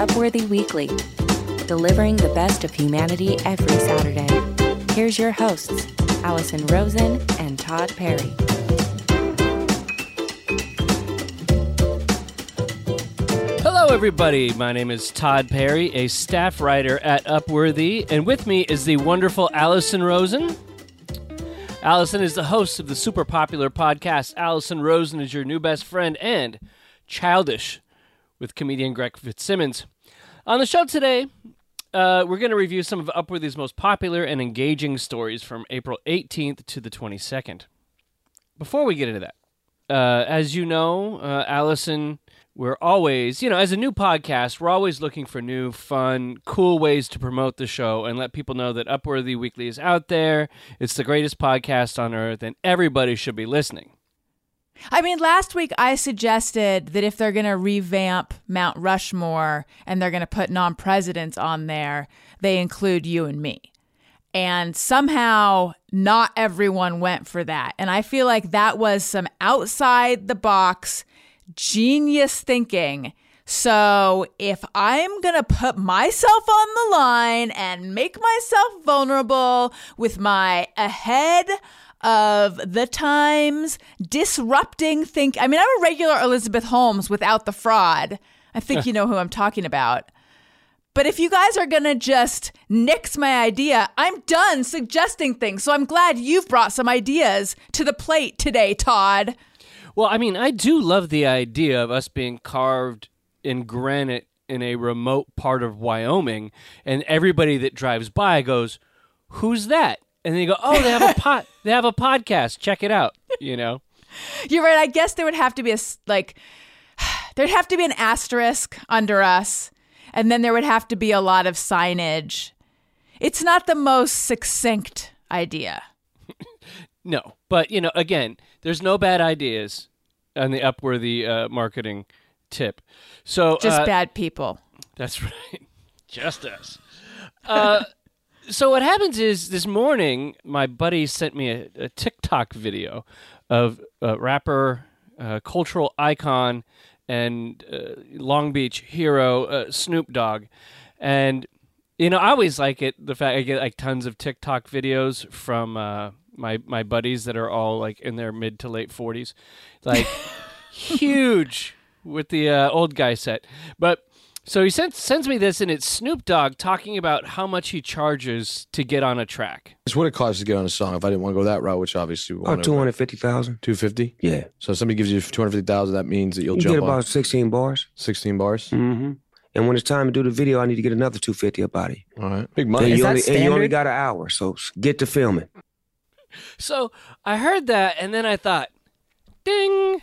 Upworthy Weekly, delivering the best of humanity every Saturday. Here's your hosts, Allison Rosen and Todd Perry. Hello, everybody. My name is Todd Perry, a staff writer at Upworthy, and with me is the wonderful Allison Rosen. Allison is the host of the super popular podcast. Allison Rosen is your new best friend and childish with comedian Greg Fitzsimmons. On the show today, uh, we're going to review some of Upworthy's most popular and engaging stories from April 18th to the 22nd. Before we get into that, uh, as you know, uh, Allison, we're always, you know, as a new podcast, we're always looking for new, fun, cool ways to promote the show and let people know that Upworthy Weekly is out there. It's the greatest podcast on earth, and everybody should be listening. I mean, last week I suggested that if they're going to revamp Mount Rushmore and they're going to put non presidents on there, they include you and me. And somehow not everyone went for that. And I feel like that was some outside the box genius thinking. So if I'm going to put myself on the line and make myself vulnerable with my ahead of the times disrupting think I mean I'm a regular Elizabeth Holmes without the fraud. I think you know who I'm talking about. But if you guys are going to just nix my idea, I'm done suggesting things. So I'm glad you've brought some ideas to the plate today, Todd. Well, I mean, I do love the idea of us being carved in granite in a remote part of Wyoming, and everybody that drives by goes, "Who's that?" And then you go, "Oh, they have a pot. They have a podcast. Check it out." You know. You're right. I guess there would have to be a like, there'd have to be an asterisk under us, and then there would have to be a lot of signage. It's not the most succinct idea. No, but you know, again, there's no bad ideas on the Upworthy uh, marketing tip. So Just uh, bad people. That's right. Just us. Uh, so what happens is this morning, my buddy sent me a, a TikTok video of a rapper, uh, cultural icon, and uh, Long Beach hero uh, Snoop Dogg, and you know I always like it the fact I get like tons of TikTok videos from uh, my my buddies that are all like in their mid to late forties, like huge with the uh, old guy set, but. So he sends sends me this, and it's Snoop Dogg talking about how much he charges to get on a track. It's what it costs to get on a song. If I didn't want to go that route, which obviously we Oh, want two hundred fifty thousand. two fifty. Yeah, So if somebody gives you two hundred fifty thousand. That means that you'll you jump get on about sixteen bars. sixteen bars. Mm-hmm. And when it's time to do the video, I need to get another two fifty about it. All right, big And money. Is you, that only, and you only got an hour, so get to filming. So I heard that, and then I thought, ding.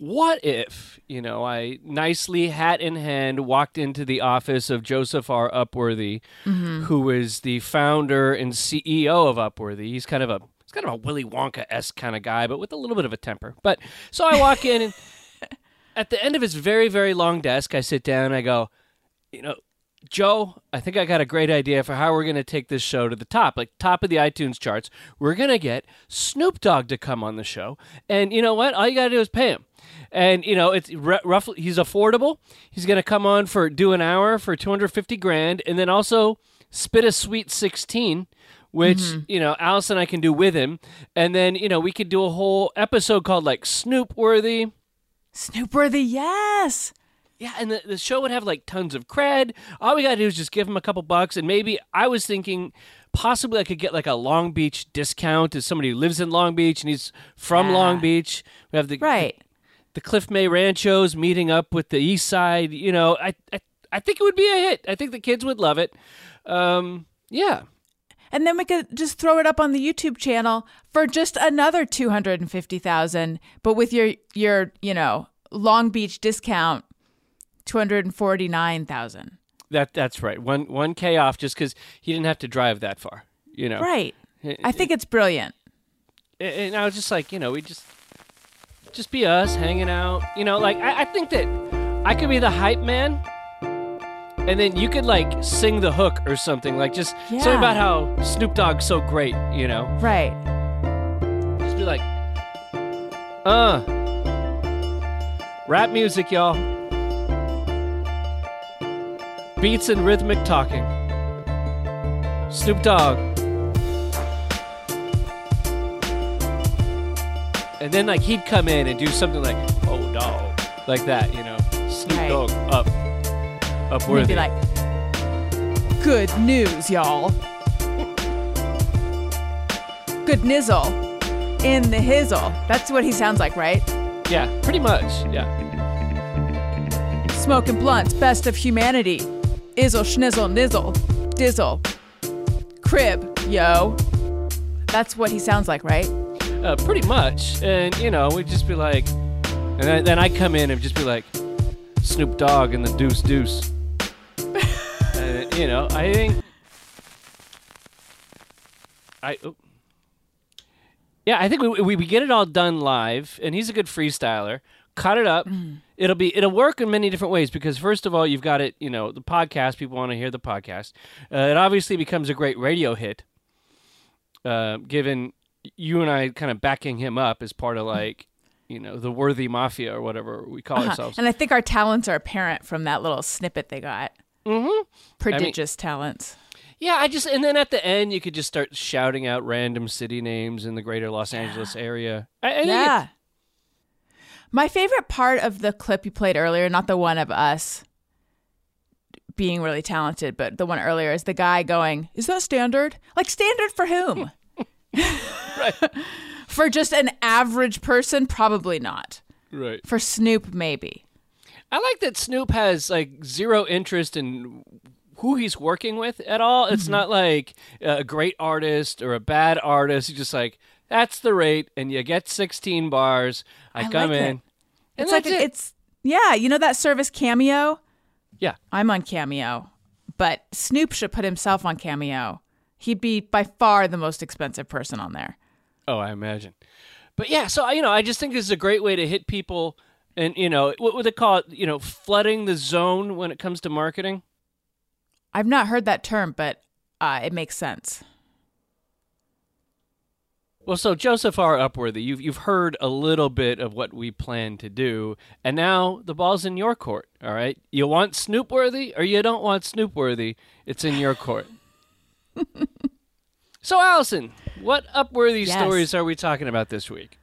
What if, you know, I nicely hat in hand walked into the office of Joseph R. Upworthy, mm-hmm. who is the founder and CEO of Upworthy. He's kind of a he's kind of a Willy Wonka esque kind of guy, but with a little bit of a temper. But so I walk in and at the end of his very, very long desk, I sit down and I go, you know, Joe, I think I got a great idea for how we're going to take this show to the top, like top of the iTunes charts. We're going to get Snoop Dogg to come on the show. And you know what? All you got to do is pay him. And you know, it's r- roughly he's affordable. He's going to come on for do an hour for 250 grand and then also spit a sweet 16 which, mm-hmm. you know, Alice and I can do with him. And then, you know, we could do a whole episode called like Snoop Worthy. snoop worthy yes. Yeah, and the, the show would have like tons of cred. All we got to do is just give him a couple bucks, and maybe I was thinking possibly I could get like a Long Beach discount as somebody who lives in Long Beach and he's from Yeah. Long Beach. We have the Right. The Cliff May Ranchos meeting up with the East Side. You know, I I, I think it would be a hit. I think the kids would love it. Um, yeah, And then we could just throw it up on the YouTube channel for just another 250,000, but with your your, you know, Long Beach discount 249,000. that that's right. One one k off just because he didn't have to drive that far. You know, Right. I think it's brilliant. And- and I was just like, you know, we just just be us hanging out. You know, like I, I think that I could be the hype man, and then you could like sing the hook or something, like just something about how Snoop Dogg's so great. You know, Right. just be like, uh, rap music, y'all. beats and rhythmic talking. Snoop Dogg. And then like he'd come in and do something like, "Oh dog," like that, you know. Snoop Right. Dogg up, upward. he'd be like, "Good news, y'all. Good nizzle in the hizzle." That's what he sounds like, right? yeah, pretty much. Yeah. Smoking blunts, best of humanity. Izzle, schnizzle, nizzle, dizzle. Crib, yo. That's what he sounds like, right? Uh, pretty much. And, you know, we'd just be like, and then, then I'd come in and just be like, Snoop Dogg and the Deuce Deuce. and, you know, I think. I. oh. Yeah, I think we, we, we get it all done live, and he's a good freestyler. Cut it up. It'll be it'll work in many different ways because first of all, you've got it. You know, the podcast. People want to hear the podcast. Uh, it obviously becomes a great radio hit. Uh, given you and I kind of backing him up as part of like, you know, the worthy mafia or whatever we call Uh-huh. ourselves. And I think our talents are apparent from that little snippet they got. Mm-hmm. Prodigious talents. Yeah, I just and then at the end you could just start shouting out random city names in the greater Los Angeles area. I, I Yeah. My favorite part of the clip you played earlier, not the one of us being really talented, but the one earlier is the guy going, Is that standard? Like, standard for whom? Right, For just an average person? Probably not. right. For Snoop, maybe. I like that Snoop has like zero interest in who he's working with at all. It's Mm-hmm. not like a great artist or a bad artist. He's just like that's the rate, and you get 16 bars. I, I come like in. and It's like, it. it's, yeah, you know that service Cameo? yeah. I'm on Cameo, but Snoop should put himself on Cameo. He'd be by far the most expensive person on there. Oh, I imagine. But yeah, so you know, I just think this is a great way to hit people, and you know, what would they call it? You know, flooding the zone when it comes to marketing. I've not heard that term, but uh, it makes sense. Well, so Joseph R. Upworthy, you've you've heard a little bit of what we plan to do, and now the ball's in your court. All right, you want Snoopworthy or you don't want Snoopworthy? It's in your court. so, Allison, what Upworthy Yes. stories are we talking about this week?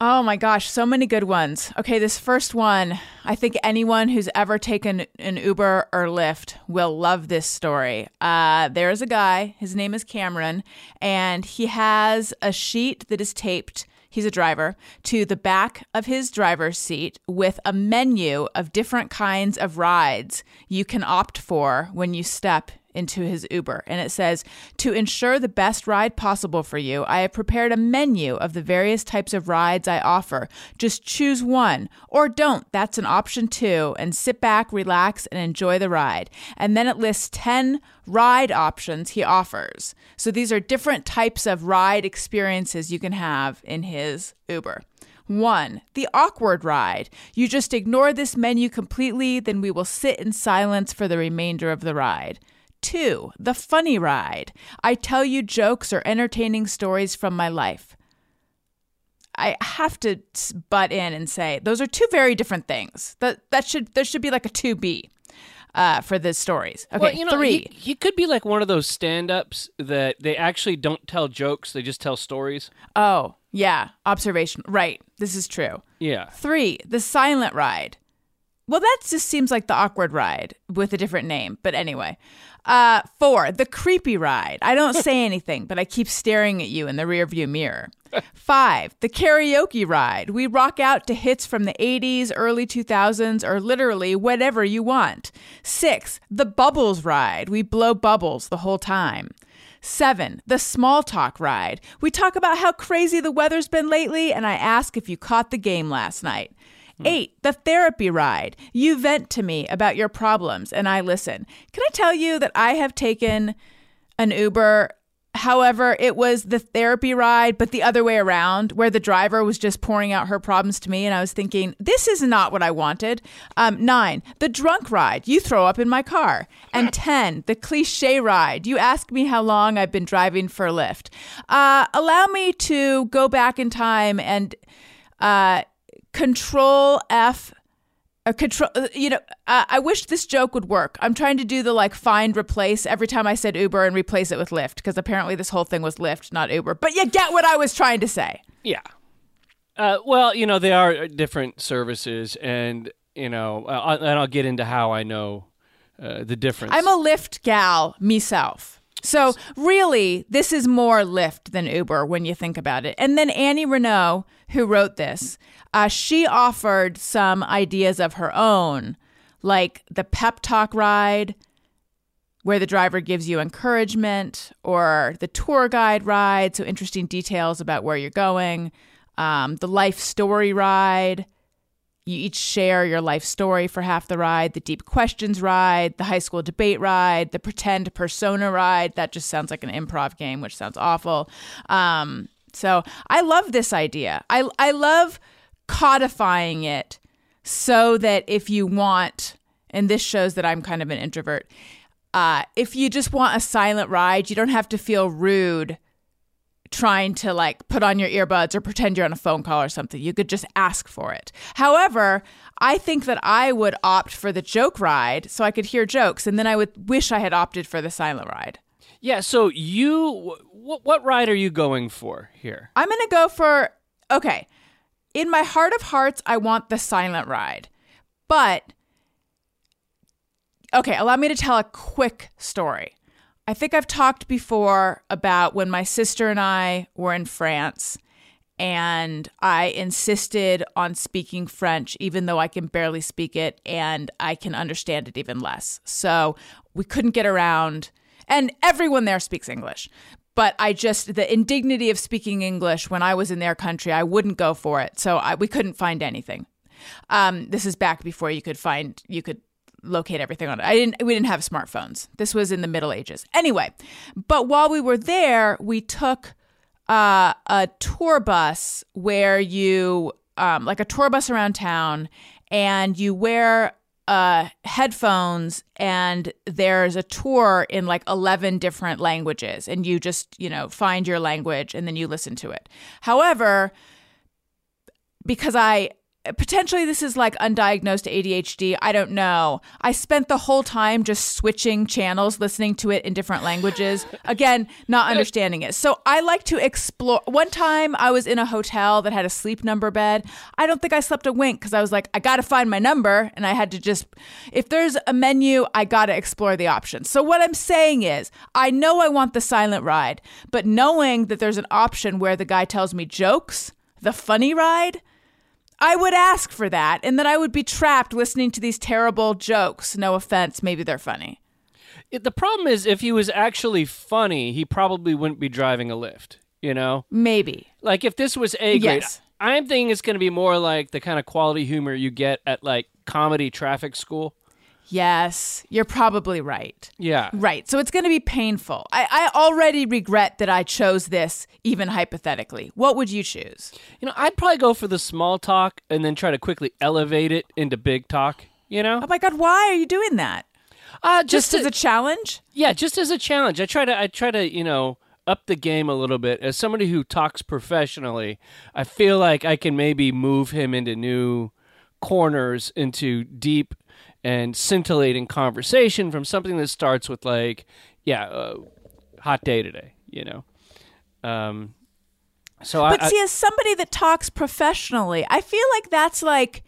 Oh my gosh, so many good ones. Okay, this first one, I think anyone who's ever taken an Uber or Lyft will love this story. Uh, there is a guy, his name is Cameron, and he has a sheet that is taped. He's a driver to the back of his driver's seat with a menu of different kinds of rides you can opt for when you step into his Uber. And it says, To ensure the best ride possible for you, I have prepared a menu of the various types of rides I offer. Just choose one, or don't. That's an option too. And sit back, relax, and enjoy the ride. And then it lists 10 ride options he offers. So these are different types of ride experiences you can have in his Uber. One, the awkward ride. You just ignore this menu completely, then we will sit in silence for the remainder of the ride. Two, the funny ride. I tell you jokes or entertaining stories from my life. I have to butt in and say those are two very different things. That that should there should be like a two B uh, for the stories. Okay, well, you know, three. He, he could be like one of those stand-ups that they actually don't tell jokes; they just tell stories. oh, yeah, observation. Right, this is true. Yeah. Three, the silent ride. Well, that just seems like the awkward ride with a different name. But anyway. Uh, four, the creepy ride. I don't say anything, but I keep staring at you in the rearview mirror. Five, the karaoke ride. We rock out to hits from the 80s, early 2000s, or literally whatever you want. Six, the bubbles ride. We blow bubbles the whole time. Seven, the small talk ride. We talk about how crazy the weather's been lately, and I ask if you caught the game last night. Eight, the therapy ride. You vent to me about your problems, and I listen. Can I tell you that I have taken an Uber? However, it was the therapy ride, but the other way around, where the driver was just pouring out her problems to me. And I was thinking, this is not what I wanted. Um, nine, the drunk ride. You throw up in my car. And 10, the cliche ride. You ask me how long I've been driving for Lyft. Uh, allow me to go back in time and uh, control F a control. uh, You know, uh, I wish this joke would work. I'm trying to do the like find replace every time I said Uber and replace it with Lyft because apparently this whole thing was Lyft, not Uber. But you get what I was trying to say. Yeah. Uh, well, you know, they are different services, and you know, uh, and I'll get into how I know uh, the difference. I'm a Lyft gal myself. So really, this is more Lyft than Uber when you think about it. And then Annie Renault, who wrote this, uh, she offered some ideas of her own, like the pep talk ride, where the driver gives you encouragement, or the tour guide ride, so interesting details about where you're going, um, the life story ride. You each share your life story for half the ride, the deep questions ride, the high school debate ride, the pretend persona ride. That just sounds like an improv game, which sounds awful. Um, so I love this idea. I, I love codifying it so that if you want, and this shows that I'm kind of an introvert, uh, if you just want a silent ride, you don't have to feel rude trying to like put on your earbuds or pretend you're on a phone call or something. You could just ask for it. However, I think that I would opt for the joke ride so I could hear jokes, and then I would wish I had opted for the silent ride. yeah. So you, what, what ride are you going for here? I'm going to go for okay. In my heart of hearts, I want the silent ride. But okay, allow me to tell a quick story. I think I've talked before about when my sister and I were in France and I insisted on speaking French, even though I can barely speak it and I can understand it even less. So we couldn't get around, and everyone there speaks English. But I just, the indignity of speaking English when I was in their country, I wouldn't go for it. So I, we couldn't find anything. Um, this is back before you could find, you could locate everything on it. I didn't we didn't have smartphones. This was in the Middle Ages. Anyway, but while we were there, we took uh, a tour bus where you um, like a tour bus around town and you wear uh, headphones and there's a tour in like 11 different languages and you just you know find your language and then you listen to it however because i potentially this is like undiagnosed ADHD. I don't know. I spent the whole time just switching channels, listening to it in different languages. Again, not understanding it. So I like to explore. One time I was in a hotel that had a sleep number bed. I don't think I slept a wink because I was like, I got to find my number. And I had to just, if there's a menu, I got to explore the options. So what I'm saying is, I know I want the silent ride, but knowing that there's an option where the guy tells me jokes, the funny ride, I would ask for that, and then I would be trapped listening to these terrible jokes. No offense, maybe they're funny. It, the problem is, if he was actually funny, he probably wouldn't be driving a Lyft. You know, Maybe. like if this was A grade, Yes. I'm thinking it's going to be more like the kind of quality humor you get at like comedy traffic school. Yes, you're probably right. Yeah, Right. So it's going to be painful. I, I already regret that I chose this, even hypothetically. What would you choose? you know, I'd probably go for the small talk and then try to quickly elevate it into big talk. You know, Oh my God, why are you doing that? uh, Just, just, as a challenge? yeah, just as a challenge. I try to, I try to, you know, up the game a little bit. As somebody who talks professionally, I feel like I can maybe move him into new corners, into deep and scintillating conversation from something that starts with like, yeah, uh, hot day today. You know, um, so But I, I see, as somebody that talks professionally, I feel like that's like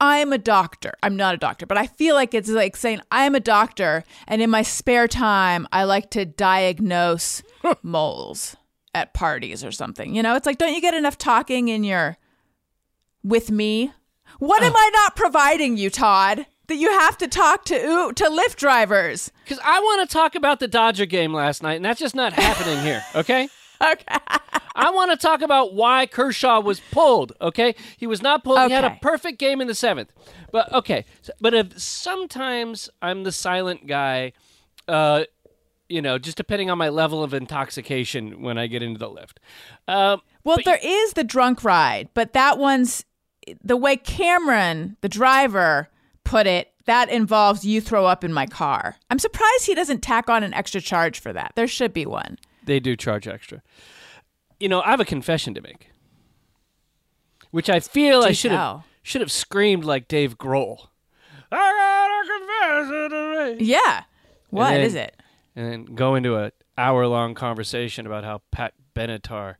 I'm a doctor. I'm not a doctor, but I feel like it's like saying I'm a doctor, and in my spare time, I like to diagnose moles at parties or something. You know, it's like, don't you get enough talking in your with me? What am I not providing you, Todd? That you have to talk to ooh, to Lyft drivers. Because I want to talk about the Dodger game last night, and that's just not happening here, okay? Okay. I want to talk about why Kershaw was pulled, okay? He was not pulled. He had a perfect game in the seventh. But, okay. But if sometimes I'm the silent guy, uh, you know, just depending on my level of intoxication when I get into the Lyft. Um, Well, But- there is the drunk ride, but that one's the way Cameron, the driver, put it. That involves you throw up in my car. I'm surprised he doesn't tack on an extra charge for that. There should be one. they do charge extra. You know, I have a confession to make, which I feel I should have should have screamed like Dave Grohl. I gotta confess it to me. Yeah. What then- is it? And then go into a hour long conversation about how Pat Benatar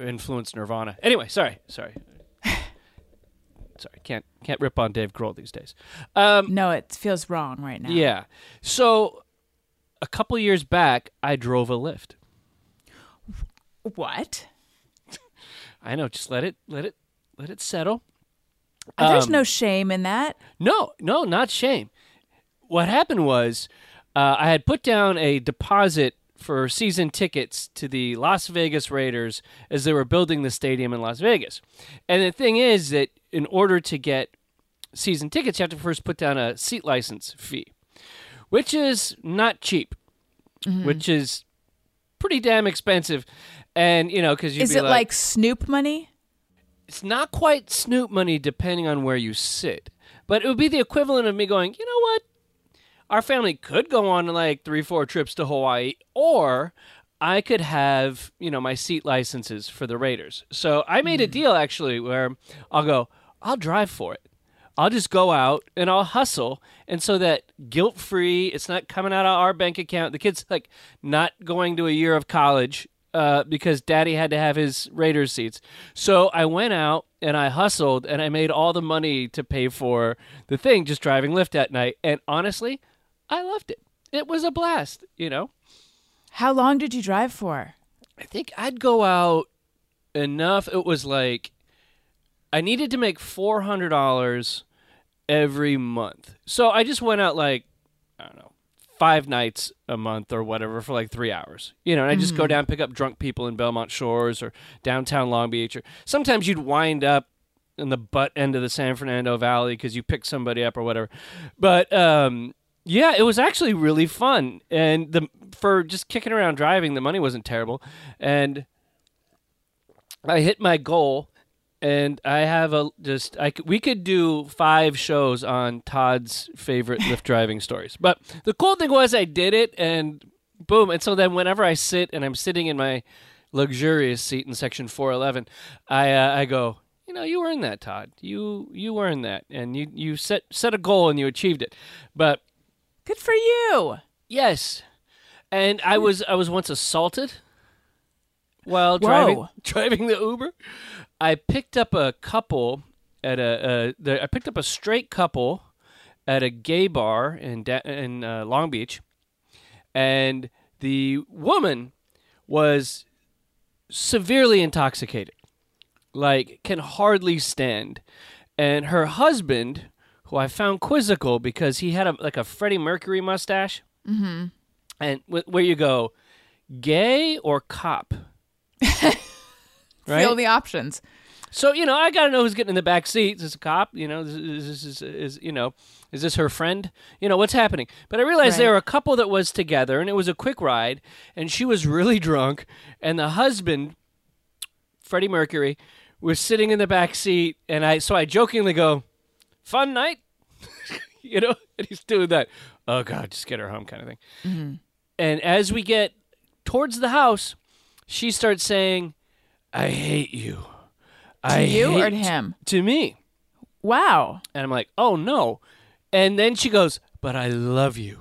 influenced Nirvana. Anyway, sorry, sorry. Sorry, can't can't rip on Dave Grohl these days. Um, No, it feels wrong right now. yeah. So a couple years back, I drove a Lyft. What? I know, just let it let it let it settle. Uh, There's Um, no shame in that. No, no, not shame. What happened was uh, I had put down a deposit for season tickets to the Las Vegas Raiders as they were building the stadium in Las Vegas. And the thing is that in order to get season tickets, you have to first put down a seat license fee, which is not cheap, mm-hmm. which is pretty damn expensive. And, you know, because Is be it like Snoop money? it's not quite Snoop money depending on where you sit, but it would be the equivalent of me going, you know what? Our family could go on like three, four trips to Hawaii, or I could have, you know, my seat licenses for the Raiders. So I made a mm. deal actually where I'll go, I'll drive for it. I'll just go out and I'll hustle. And so that guilt free, it's not coming out of our bank account. The kid's like not going to a year of college uh, because daddy had to have his Raiders seats. So I went out and I hustled and I made all the money to pay for the thing just driving Lyft at night. And honestly, I loved it. It was a blast, you know? How long did you drive for? I think I'd go out enough. It was like I needed to make four hundred dollars every month, so I just went out like I don't know five nights a month or whatever for like three hours. You know, and I just go down pick up drunk people in Belmont Shores or downtown Long Beach, or sometimes you'd wind up in the butt end of the San Fernando Valley because you picked somebody up or whatever. But um, yeah, it was actually really fun, and the for just kicking around driving, the money wasn't terrible, and I hit my goal. And I have a just I we could do five shows on Todd's favorite Lyft driving stories. But the cool thing was I did it and boom. And so then whenever I sit and I'm sitting in my luxurious seat in section 411, I uh, I go, you know, you earned that, Todd. You you earned that, and you you set set a goal and you achieved it. But Good for you. yes, and I was I was once assaulted while driving Whoa. driving the Uber. I picked up a couple at a uh, the, I picked up a straight couple at a gay bar in in uh, Long Beach, and the woman was severely intoxicated, like can hardly stand, and her husband, who I found quizzical because he had a like a Freddie Mercury mustache, mm-hmm. and wh- where you go, gay or cop, right? Feel the options. So you know, I gotta know who's getting in the back seat. Is this a cop? You know, is is, is, is, is you know, is this her friend? You know, what's happening? But I realized Right. there were a couple that was together, and it was a quick ride, and she was really drunk, and the husband, Freddie Mercury, was sitting in the back seat, and I so I jokingly go, "Fun night," you know, and he's doing that. Oh God, just get her home, kind of thing. Mm-hmm. And as we get towards the house, she starts saying, "I hate you." To I you or to him? to me. Wow. And I'm like, oh no. And then she goes, but I love you.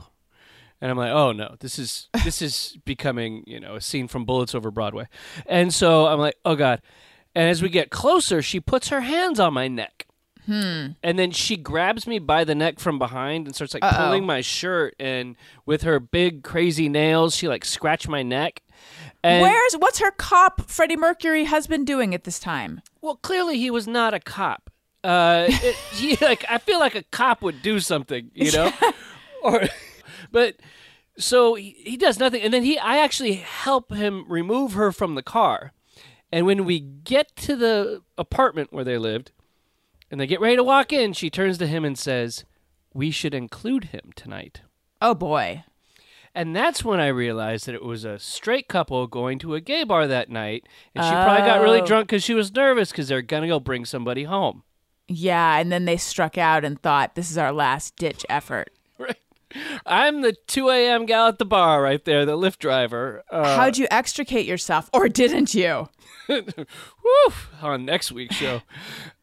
And I'm like, oh no, this is this is becoming, you know, a scene from Bullets Over Broadway. And so I'm like, oh God. And as we get closer, she puts her hands on my neck. Hmm. And then she grabs me by the neck from behind and starts like Uh-oh. pulling my shirt and with her big crazy nails, she like scratched my neck. And Where's what's her cop Freddie Mercury husband doing at this time? Well, clearly he was not a cop. Uh, it, he, like I feel like a cop would do something, you know, or, but so he, he does nothing, and then he I actually help him remove her from the car, and when we get to the apartment where they lived, and they get ready to walk in, she turns to him and says, "We should include him tonight." Oh boy. And that's when I realized that it was a straight couple going to a gay bar that night, and she probably got really Oh. drunk because she was nervous because they're gonna go bring somebody home. Yeah, and then they struck out and thought this is our last ditch effort. Right. I'm the 2 a.m. gal at the bar right there, the Lyft driver. Uh, How'd you extricate yourself, or didn't you? woo, on next week's show.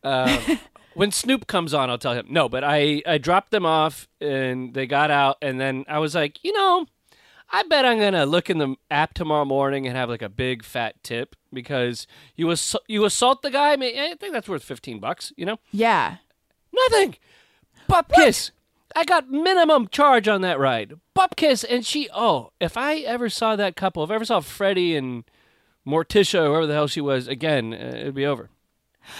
Um, when Snoop comes on, I'll tell him. No, but I I dropped them off and they got out, and then I was like, you know, I bet I'm gonna look in the app tomorrow morning and have like a big fat tip because you ass- you assault the guy. I, mean, I think that's worth fifteen bucks. You know, Yeah. nothing. Bupkiss. I got minimum charge on that ride. Bupkiss, and she. Oh, if I ever saw that couple, if I ever saw Freddie and Morticia, or whoever the hell she was, again, uh, it'd be over.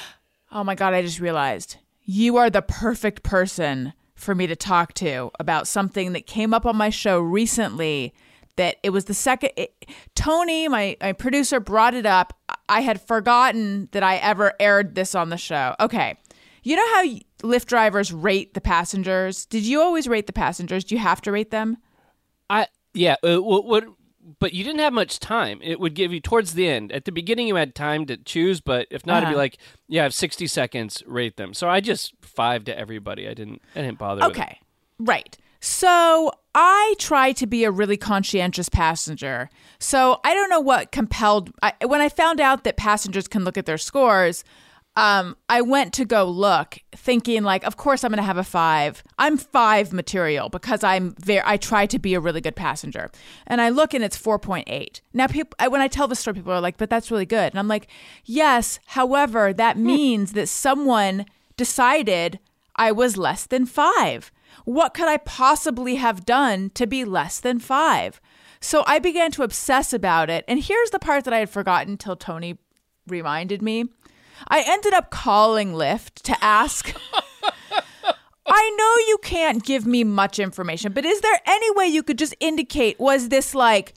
Oh my God, I just realized you are the perfect person for me to talk to about something that came up on my show recently. That it was the second, it, Tony, my, my producer, brought it up. I had forgotten that I ever aired this on the show. Okay. You know how Lyft drivers rate the passengers? Did you always rate the passengers? Do you have to rate them? I yeah. Uh, what, what? But you didn't have much time. It would give you towards the end. At the beginning, you had time to choose, but if not, it'd be Uh-huh. like, yeah, I have sixty seconds. Rate them. So I just five to everybody. I didn't. I didn't bother. Okay. Right. So I try to be a really conscientious passenger. So I don't know what compelled. I, when I found out that passengers can look at their scores, um, I went to go look, thinking like, of course I'm going to have a five. I'm five material because I'm very. I try to be a really good passenger, and I look and it's four point eight. Now, people, I, when I tell the story, people are like, "But that's really good," and I'm like, "Yes." However, that means that someone decided I was less than five. What could I possibly have done to be less than five? So I began to obsess about it. And here's the part that I had forgotten till Tony reminded me. I ended up calling Lyft to ask. I know you can't give me much information, but is there any way you could just indicate was this like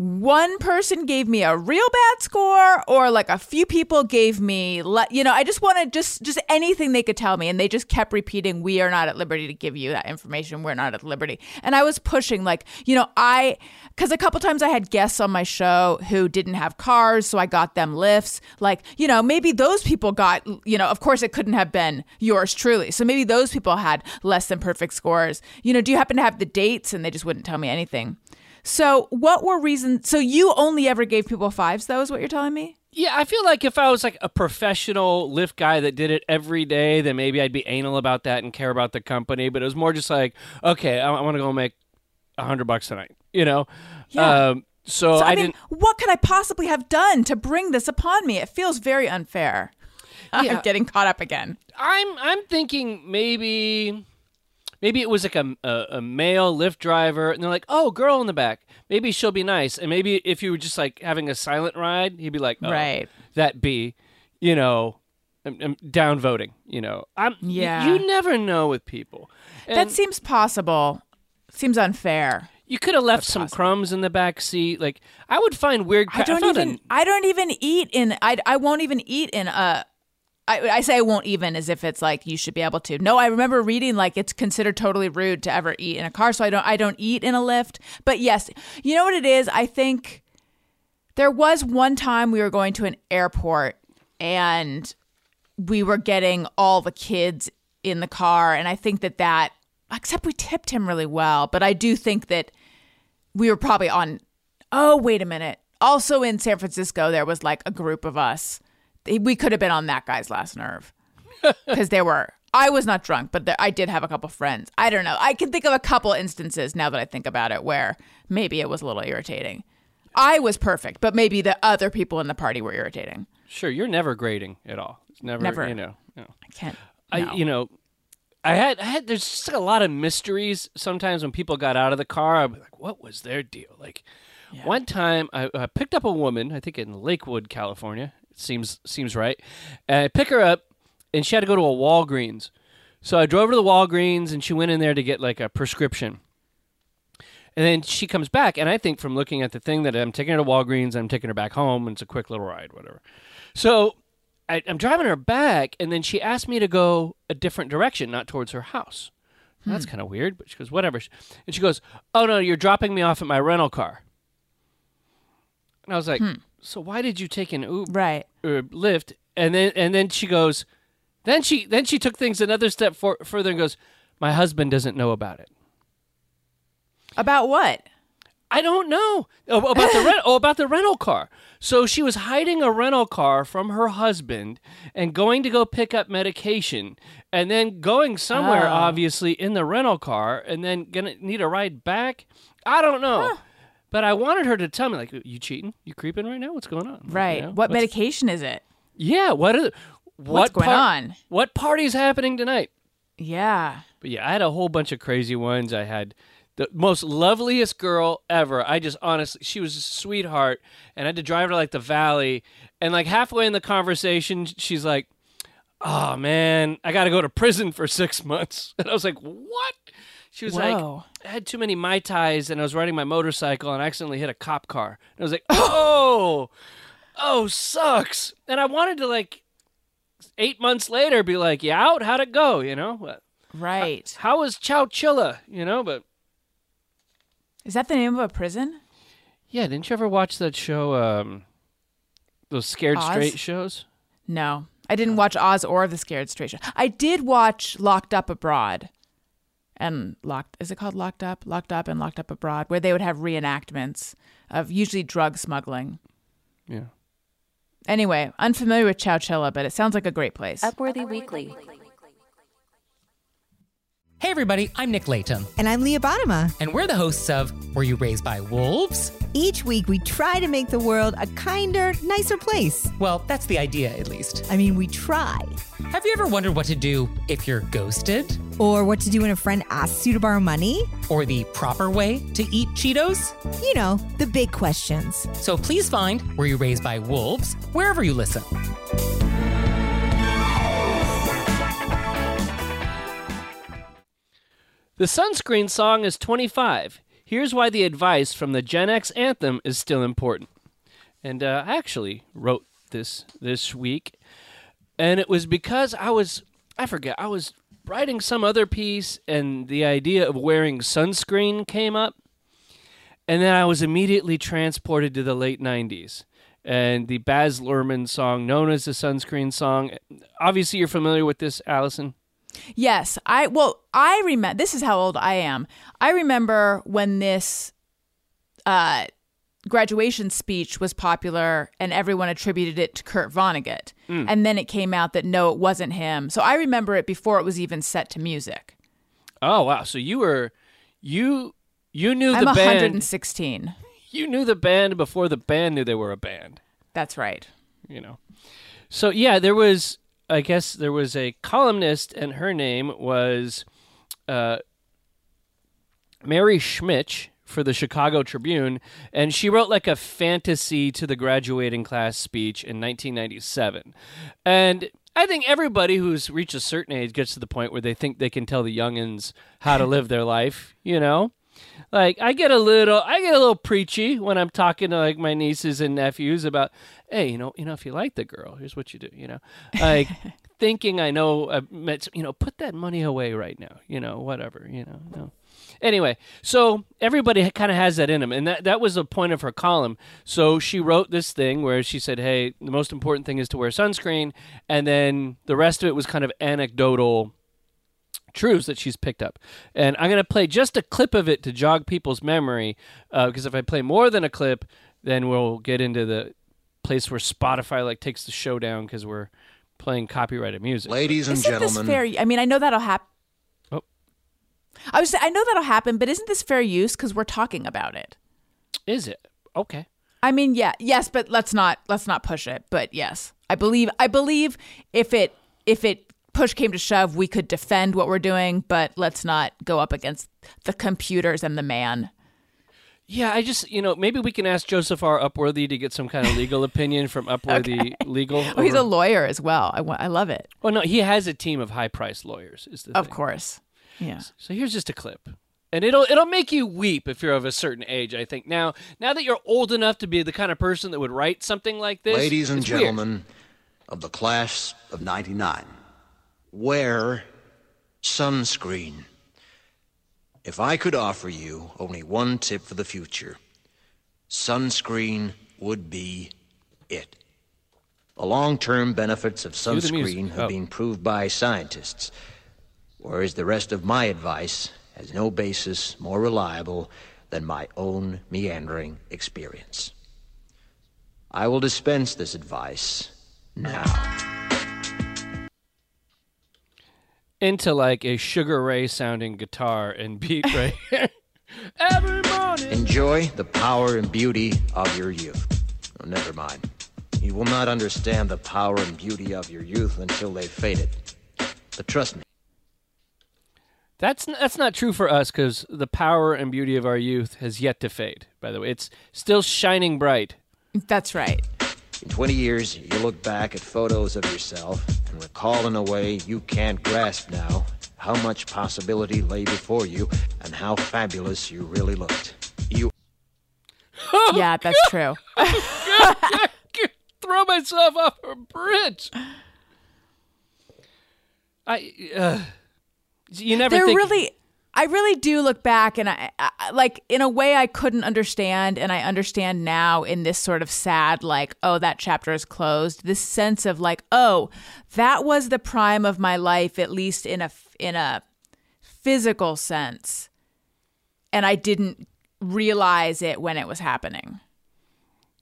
one person gave me a real bad score or like a few people gave me le- you know i just wanted just just anything they could tell me and they just kept repeating we are not at liberty to give you that information. We're not at liberty. And i was pushing like you know i because a couple times i had guests on my show who didn't have cars so i got them lifts. Like you know maybe those people got you know of course it couldn't have been yours truly so maybe those people had less than perfect scores. You know do you happen to have the dates? And they just wouldn't tell me anything so, what were reasons? So, you only ever gave people fives, though, is what you're telling me? Yeah, I feel like if I was like a professional Lyft guy that did it every day, then maybe I'd be anal about that and care about the company. But it was more just like, okay, I, I want to go make a hundred bucks tonight, you know. Yeah. Um, so, So, I, I, mean, didn't. what could I possibly have done to bring this upon me? It feels very unfair. Yeah. I'm getting caught up again. I'm I'm thinking maybe maybe it was like a, a a male Lyft driver, and they're like, oh, girl in the back. Maybe she'll be nice. And maybe if you were just like having a silent ride, he'd be like, oh, Right. that B, you know. I'm, I'm down voting, you know. I'm Yeah. You, never know with people. that seems possible. Seems unfair. You could have left some crumbs in the back seat. Like I would find weird. I don't found even. an- I don't even eat in. I. I won't even eat in a. I, I say I won't even as if it's like you should be able to. No, I remember reading like it's considered totally rude to ever eat in a car, so I don't. I don't eat in a Lyft. But yes, you know what it is. I think there was one time we were going to an airport and we were getting all the kids in the car, and I think that that. Except we tipped him really well, but I do think that we were probably on oh wait a minute also in san francisco there was like a group of us we could have been on that guy's last nerve because there were i was not drunk but i did have a couple friends i don't know i can think of a couple instances now that i think about it where maybe it was a little irritating i was perfect but maybe the other people in the party were irritating sure, you're never grading at all. It's never. Never. You know. you know. i can't I no. you know, I had I had there's just like a lot of mysteries sometimes when people got out of the car. I'd be like, what was their deal? Like one time I, I picked up a woman, I think in Lakewood, California. Seems seems right. And I pick her up and she had to go to a Walgreens. So I drove her to the Walgreens and she went in there to get like a prescription. And then she comes back, and I think from looking at the thing that I'm taking her to Walgreens, I'm taking her back home, and it's a quick little ride, whatever. So I, I'm driving her back, and then she asked me to go a different direction, not towards her house. That's hmm. kind of weird, but she goes, whatever. And she goes, oh no, you're dropping me off at my rental car. And I was like, hmm. So why did you take an Uber right or Lyft? And then and then she goes, then she then she took things another step for, further and goes, my husband doesn't know about it. about what I don't know oh, about the rent. Oh, about the rental car. So she was hiding a rental car from her husband and going to go pick up medication, and then going somewhere, Oh. obviously in the rental car, and then gonna need a ride back. I don't know, but I wanted her to tell me, like, you cheating? You creeping right now? What's going on? You Right. know, what medication is it? Yeah. What? Is, what What's going par- on? What party's happening tonight? Yeah. But yeah, I had a whole bunch of crazy ones. I had the most loveliest girl ever. I just honestly, she was a sweetheart, and I had to drive her like the valley. And like halfway in the conversation, she's like, "Oh man, I got to go to prison for six months." And I was like, "What?" She was Whoa. like, "I had too many mai tais, and I was riding my motorcycle and I accidentally hit a cop car." And I was like, "Oh, oh, sucks." And I wanted to like. Eight months later, be like, "You out? How'd it go?" You know, Right. how was Chowchilla? You know, but Is that the name of a prison? yeah, didn't you ever watch that show? Um, those Scared Oz? Straight shows. No. I didn't watch Oz or The Scared Straight Show. I did watch Locked Up Abroad. And Locked is it called Locked Up? Locked Up and Locked Up Abroad, where they would have reenactments of usually drug smuggling. Yeah. Anyway, unfamiliar with Chowchilla, but it sounds like a great place. Upworthy Weekly. Hey everybody, I'm Nick Leighton, And I'm Leah Bonnema. and we're the hosts of Were You Raised by Wolves? Each week, we try to make the world a kinder, nicer place. Well, that's the idea at least. I mean, we try. Have you ever wondered what to do if you're ghosted? Or what to do when a friend asks you to borrow money? Or the proper way to eat Cheetos? You know, the big questions. So please find Were You Raised by Wolves wherever you listen. The sunscreen song is 25. Here's why the advice from the Gen X anthem is still important. And uh, I actually wrote this this week, and it was because I was I forget I was writing some other piece, and the idea of wearing sunscreen came up, and then I was immediately transported to the late 90s. And the Baz Luhrmann song, known as the sunscreen song. Obviously, you're familiar with this, Allison. Yes, I well, I remember. This is how old I am. I remember when this uh, graduation speech was popular, and everyone attributed it to Kurt Vonnegut, and then it came out that no, it wasn't him. So I remember it before it was even set to music. Oh wow! So you were you you knew the band I'm the band. 116. You knew the band before the band knew they were a band. That's right. You know. So yeah, there was. I guess there was a columnist, and her name was uh, Mary Schmich for the Chicago Tribune, and she wrote like a fantasy to the graduating class speech in 1997. And I think everybody who's reached a certain age gets to the point where they think they can tell the youngins how to live their life, you know? Like I get a little I get a little preachy when I'm talking to like my nieces and nephews about, hey, you know, you know if you like the girl, here's what you do, you know. Like thinking I know I met you know, put that money away right now, you know, whatever, you know. No. Anyway, so everybody kind of has that in them, and that that was the point of her column. So she wrote this thing where she said, "Hey, the most important thing is to wear sunscreen," and then the rest of it was kind of anecdotal truths that she's picked up. And I'm going to play just a clip of it to jog people's memory, uh, because if I play more than a clip, then we'll get into the place where Spotify like takes the show down because we're playing copyrighted music. Ladies and Isn't gentlemen, this fair? I mean, I know that'll happen. Oh. I was. I know that'll happen, but isn't this fair use? Because we're talking about it. Is it okay? I mean, yeah, yes, but let's not let's not push it. But yes, I believe I believe if it if it push came to shove, we could defend what we're doing, but let's not go up against the computers and the man. Yeah, I just you know maybe we can ask Joseph R. Upworthy to get some kind of legal opinion from Upworthy Legal. Oh, he's a lawyer as well. I, wa- I love it. well, no, he has a team of high-priced lawyers. Is the Of thing. course. Yeah. So here's just a clip. And it'll it'll make you weep if you're of a certain age, I think. Now now that you're old enough to be the kind of person that would write something like this. ladies and it's weird. gentlemen of the class of 99, wear sunscreen. If I could offer you only one tip for the future, sunscreen would be it. The long term benefits of Cue the music. sunscreen have Oh. been proved by scientists, whereas the rest of my advice has no basis more reliable than my own meandering experience. I will dispense this advice now. Into like a Sugar Ray sounding guitar and beat right here. Every morning. Enjoy the power and beauty of your youth. Oh, never mind. You will not understand the power and beauty of your youth until they've faded. But trust me. That's n- that's not true for us because the power and beauty of our youth has yet to fade. By the way, it's still shining bright. That's right. In 20 years, you look back at photos of yourself and recall in a way you can't grasp now how much possibility lay before you and how fabulous you really looked. You Yeah, that's true. Throw myself off a bridge. I uh, you never They're think really I really do look back and I, I like in a way I couldn't understand and I understand now in this sort of sad like oh that chapter is closed this sense of like oh that was the prime of my life at least in a in a physical sense and I didn't realize it when it was happening.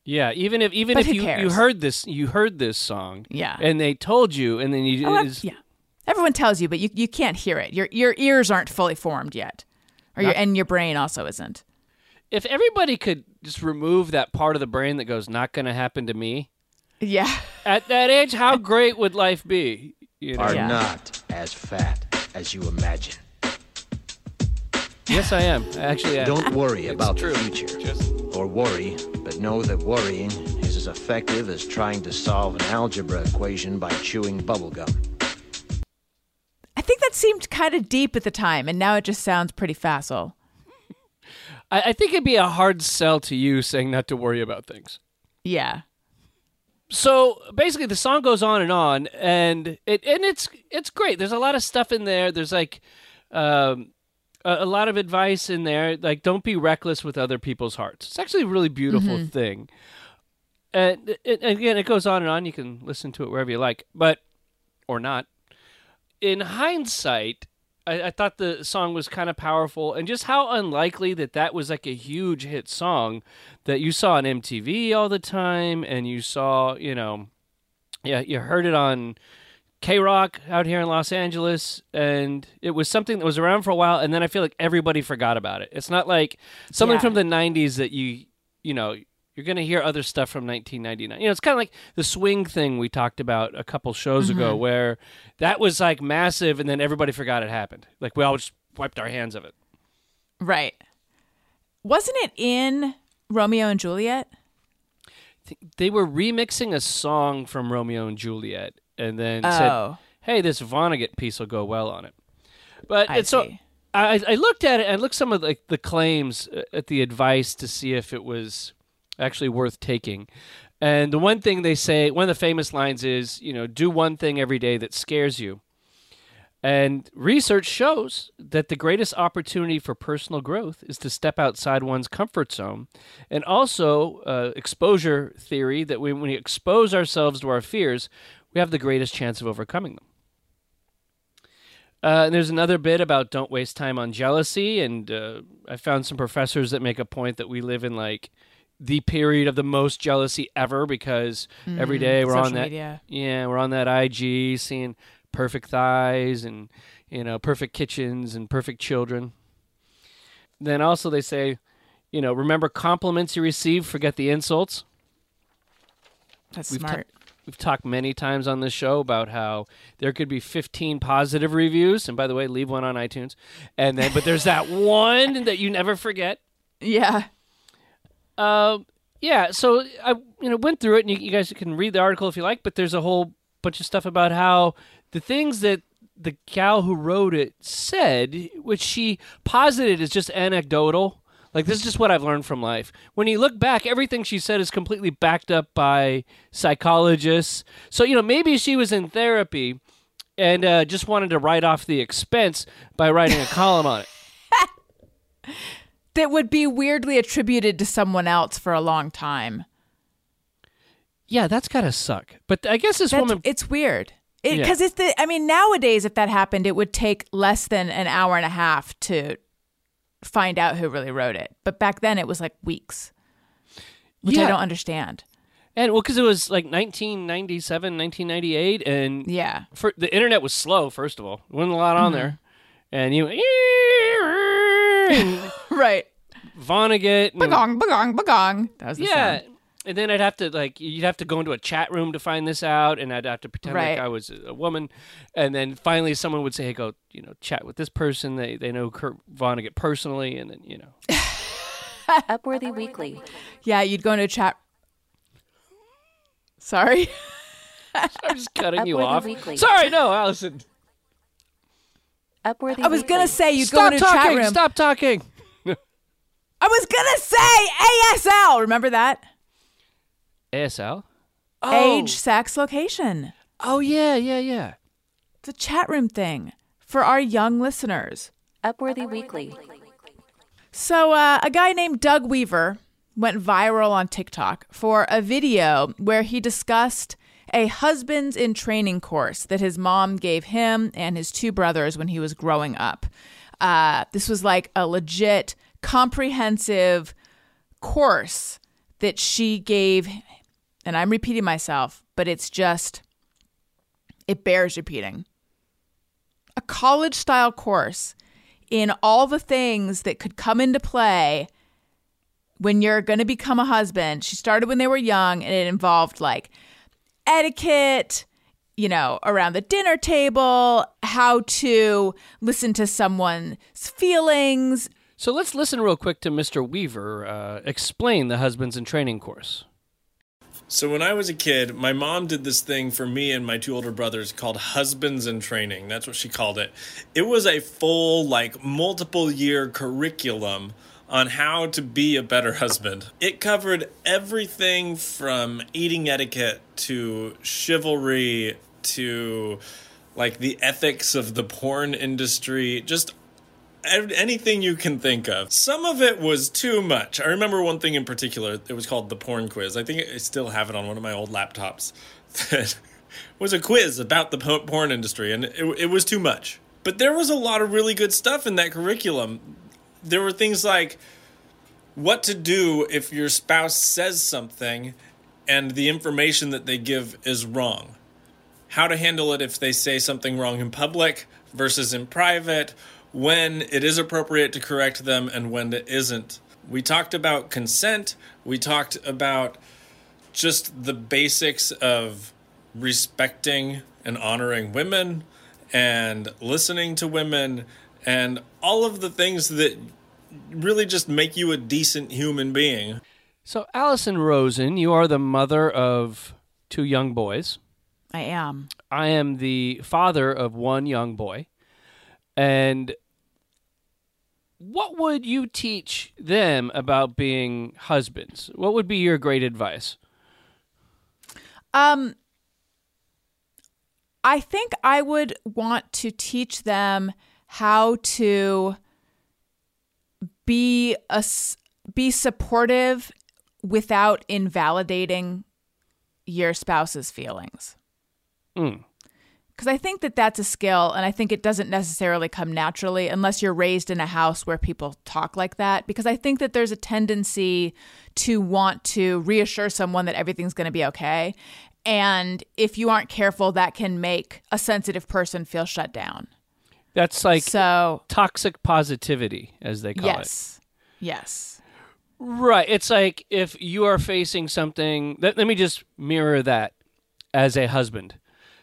Yeah, even if even But if you, you heard this you heard this song, Yeah. and they told you, and then you Oh, yeah. Everyone tells you but you, you can't hear it. Your your ears aren't fully formed yet. Or your, and your brain also isn't. if everybody could just remove that part of the brain that goes not going to happen to me Yeah. at that age, how great would life be? You know? are Yeah. not as fat as you imagine. Yes, I am. I Actually, I am. Don't worry about true. the future. Just- Or worry, but know that worrying is as effective as trying to solve an algebra equation by chewing bubblegum. Kind of deep at the time, and now it just sounds pretty facile. I, I think it'd be a hard sell to you saying not to worry about things. Yeah. so basically the song goes on and on and it and it's it's great. There's a lot of stuff in there. There's like um a, lot of advice in there. Like don't be reckless with other people's hearts. It's actually a really beautiful thing. And, and again it goes on and on. You can listen to it wherever you like but or not in hindsight I, I thought the song was kind of powerful and just how unlikely that that was like a huge hit song that you saw on MTV all the time and you saw, you know, yeah, you heard it on KROQ out here in Los Angeles and it was something that was around for a while and then I feel like everybody forgot about it. It's not like something Yeah. from the 90s that you, you know, you're going to hear other stuff from 1999. You know, it's kind of like the swing thing we talked about a couple shows ago where that was like massive and then everybody forgot it happened. Like we all just wiped our hands of it. Right. Wasn't it in Romeo and Juliet? They were remixing a song from Romeo and Juliet and then said, Oh. "Hey, this Vonnegut piece will go well on it." But I it's so. I, I looked at it and looked some of the, the claims uh, at the advice to see if it was actually worth taking. And the one thing they say, one of the famous lines is, you know, do one thing every day that scares you. And research shows that the greatest opportunity for personal growth is to step outside one's comfort zone. And also, uh, exposure theory that we, when we expose ourselves to our fears, we have the greatest chance of overcoming them. Uh, and there's another bit about don't waste time on jealousy. And uh, I found some professors that make a point that we live in like the period of the most jealousy ever because every mm, day we're on that. media. Yeah, we're on that IG seeing perfect thighs and you know perfect kitchens and perfect children. Then also they say, you know, remember compliments you receive, forget the insults. That's We've ta- smart. We've talked many times on this show about how there could be 15 positive reviews, and by the way, leave one on iTunes. And then, but there's that one that you never forget. yeah. Um, yeah, so I you know went through it, and you, you guys can read the article if you like. But there's a whole bunch of stuff about how the things that the gal who wrote it said, which she posited as just anecdotal. Like this is just what I've learned from life. When you look back, everything she said is completely backed up by psychologists. So you know maybe she was in therapy and uh, just wanted to write off the expense by writing a column on it. That would be weirdly attributed to someone else for a long time. Yeah, that's gotta suck. But I guess this That's, woman it's weird. Yeah. Because it's the, I mean, nowadays, if that happened, it would take less than an hour and a half to find out who really wrote it. But back then it was like weeks, which I don't understand. And well, because it was like 1997, 1998, and Yeah. for, the internet was slow. First of all, there wasn't a lot on mm-hmm. there, and you and Right. Vonnegut, and- Bagong, bagong, bagong. That was the yeah. sound. And then I'd have to like you'd have to go into a chat room to find this out, and I'd have to pretend Right. like I was a woman, and then finally someone would say, "Hey, go you know chat with this person. They they know Kurt Vonnegut personally," and then you know Upworthy Weekly. Yeah, you'd go into a chat. Sorry. I'm just cutting you off. Weekly. Sorry, no, Allison. Upworthy I was gonna say you'd go Stop into a chat talking. room. Stop talking. I was gonna say ASL. Remember that? ASL. Age, sex, location. Oh yeah, yeah, yeah. It's a chat room thing for our young listeners. Upworthy Weekly. So, uh, a guy named Doug Weaver went viral on TikTok for a video where he discussed a husbands in training course that his mom gave him and his two brothers when he was growing up. Uh, this was like a legit, comprehensive course that she gave, and I'm repeating myself, but it's just, it bears repeating. A college style course in all the things that could come into play when you're going to become a husband. She started when they were young and it involved like etiquette, you know, around the dinner table, how to listen to someone's feelings. So let's listen real quick to Mr. Weaver uh, explain the husbands in training course. So when I was a kid, my mom did this thing for me and my two older brothers called Husbands in Training. That's what she called it. It was a full like multiple year curriculum on how to be a better husband. It covered everything from eating etiquette to chivalry to like the ethics of the porn industry, just anything you can think of. Some of it was too much. I remember one thing in particular. It was called the porn quiz. I think I still have it on one of my old laptops. That was a quiz about the porn industry, and it, it was too much. But there was a lot of really good stuff in that curriculum. There were things like what to do if your spouse says something and the information that they give is wrong how to handle it if they say something wrong in public versus in private, when it is appropriate to correct them and when it isn't. We talked about consent, we talked about just the basics of respecting and honoring women and listening to women and all of the things that really just make you a decent human being. So, Allison Rosen, you are the mother of two young boys. I am. I am the father of one young boy. And what would you teach them about being husbands? What would be your great advice? Um, I think I would want to teach them how to be a be supportive without invalidating your spouse's feelings. Mm. Because I think that that's a skill, and I think it doesn't necessarily come naturally unless you're raised in a house where people talk like that. Because I think that there's a tendency to want to reassure someone that everything's going to be okay. And if you aren't careful, that can make a sensitive person feel shut down. That's like So, toxic positivity, as they call it. yes. Yes. Right. It's like if you are facing something, let, let me just mirror that as a husband.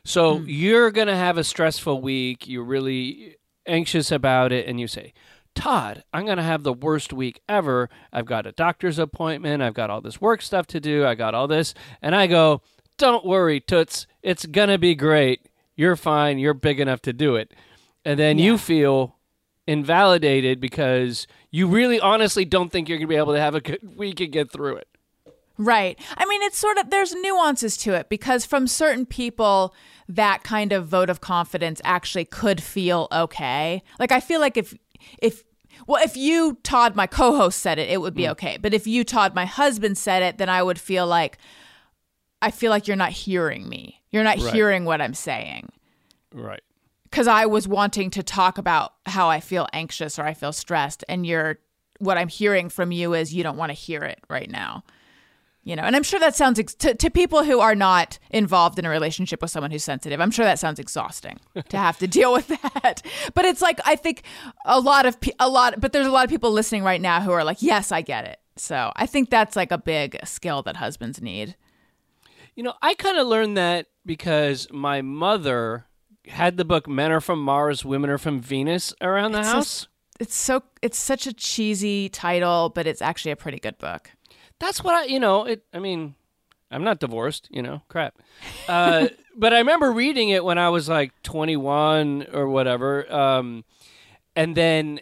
So hmm. you're going to have a stressful week. You're really anxious about it. And you say, Todd, I'm going to have the worst week ever. I've got a doctor's appointment. I've got all this work stuff to do. I got all this. And I go, Don't worry, Toots. It's going to be great. You're fine. You're big enough to do it. And then you feel invalidated because you really honestly don't think you're going to be able to have a good week and get through it. Right. I mean, it's sort of, there's nuances to it because from certain people, that kind of vote of confidence actually could feel okay. Like, I feel like if, if, well, if you, Todd, my co host, said it, it would be mm. okay. But if you, Todd, my husband, said it, then I would feel like, I feel like you're not hearing me. You're not Right. hearing what I'm saying. Right. Because I was wanting to talk about how I feel anxious or I feel stressed, and you're what I'm hearing from you is you don't want to hear it right now. You know, and I'm sure that sounds ex- to, to people who are not involved in a relationship with someone who's sensitive. I'm sure that sounds exhausting to have to deal with that. But it's like I think a lot of pe- a lot, but there's a lot of people listening right now who are like, "Yes, I get it." So I think that's like a big skill that husbands need. You know, I kind of learned that because my mother had the book Men Are From Mars, Women Are From Venus around the It's house. so- it's so it's such a cheesy title, but it's actually a pretty good book. That's what I, you know, it, I mean, I'm not divorced, you know, crap. Uh, but I remember reading it when I was like 21 or whatever. Um, and then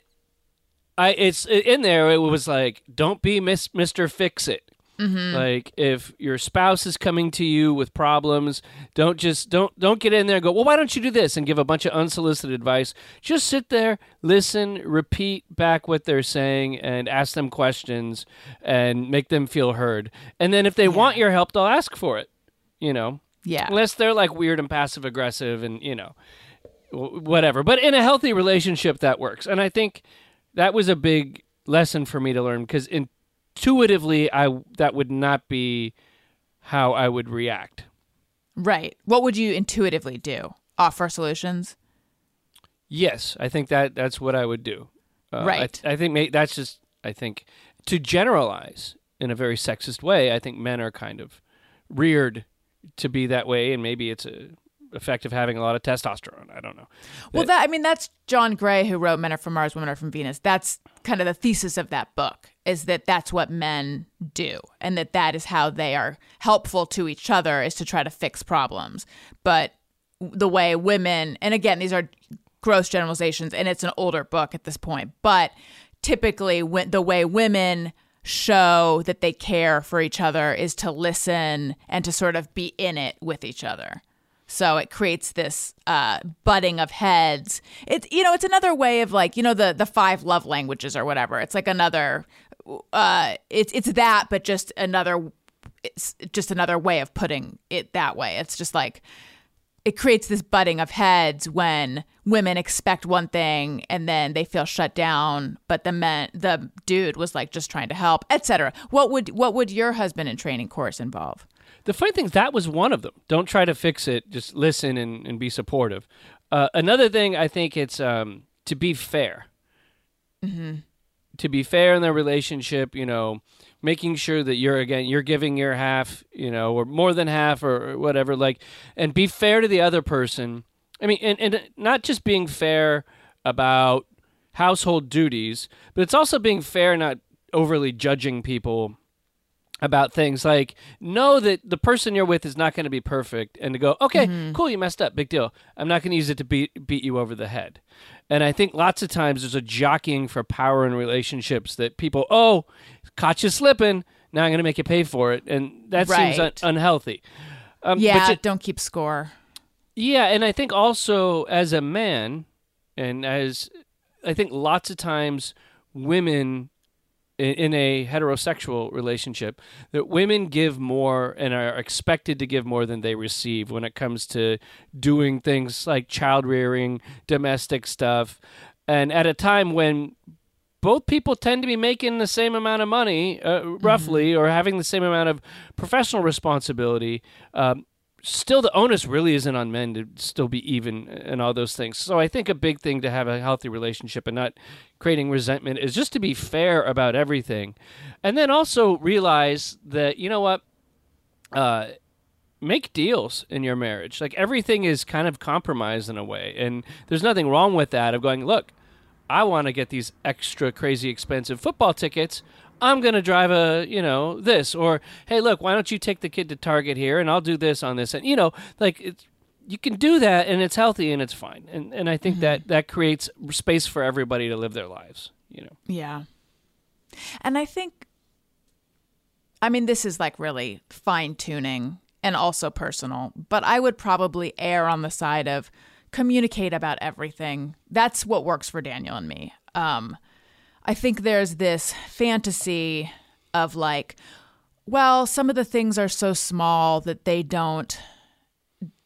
I, it's in there, it was like, don't be Miss, Mr. Fix It. Mm-hmm. Like if your spouse is coming to you with problems, don't just don't don't get in there and go, "Well, why don't you do this?" and give a bunch of unsolicited advice. Just sit there, listen, repeat back what they're saying and ask them questions and make them feel heard. And then if they want your help, they'll ask for it, you know. Yeah. Unless they're like weird and passive aggressive and, you know, whatever. But in a healthy relationship that works. And I think that was a big lesson for me to learn because intuitively I that would not be how I would react. Right. What would you intuitively do? Offer solutions? Yes, I think that that's what I would do. Uh, Right. I, think that's just I think to generalize in a very sexist way. I think men are kind of reared to be that way, and maybe it's a effect of having a lot of testosterone. I don't know. Well, that I mean, that's John Gray who wrote "Men Are From Mars, Women Are From Venus." That's kind of the thesis of that book is that that's what men do, and that that is how they are helpful to each other is to try to fix problems. But the way women, and again, these are gross generalizations, and it's an older book at this point, but typically, when the way women show that they care for each other is to listen and to sort of be in it with each other. So it creates this uh, butting of heads. It's you know it's another way of like you know the the five love languages or whatever. It's like another. Uh, it's it's that, but just another. It's just another way of putting it that way. It's just like it creates this butting of heads when women expect one thing and then they feel shut down but the men the dude was like just trying to help etc what would what would your husband in training course involve The funny thing is that was one of them. Don't try to fix it. Just listen and, and be supportive. Uh, another thing, I think it's um, to be fair. To be fair in their relationship, you know, making sure that you're again you're giving your half, you know, or more than half or whatever, like, and be fair to the other person. I mean, and, and not just being fair about household duties, but it's also being fair, not overly judging people about things. Like know that the person you're with is not going to be perfect and to go okay cool you messed up big deal. I'm not going to use it to beat beat you over the head. And i think lots of times there's a jockeying for power in relationships that people oh caught you slipping. Now i'm going to make you pay for it. And that seems un- unhealthy. Um, but yeah ju- don't keep score. Yeah, and I think also as a man, and as I think lots of times women in, a heterosexual relationship, that women give more and are expected to give more than they receive when it comes to doing things like child rearing, domestic stuff, and at a time when both people tend to be making the same amount of money, uh, roughly, or having the same amount of professional responsibility. Um, still, the onus really isn't on men to still be even and all those things. So I think a big thing to have a healthy relationship and not creating resentment is just to be fair about everything, and then also realize that you know what. Uh, make deals in your marriage. Like everything is kind of compromised in a way, and there's nothing wrong with that. Of going, look, I want to get these extra crazy expensive football tickets. I'm going to drive a, you know, this or hey, look, why don't you take the kid to Target here and I'll do this on this and you know, like it's you can do that and it's healthy and it's fine. And and I think that that creates space for everybody to live their lives, you know. Yeah. And I think, I mean, this is like really fine tuning and also personal, but I would probably err on the side of communicate about everything. That's what works for Daniel and me. Um, I think there's this fantasy of like, well, some of the things are so small that they don't,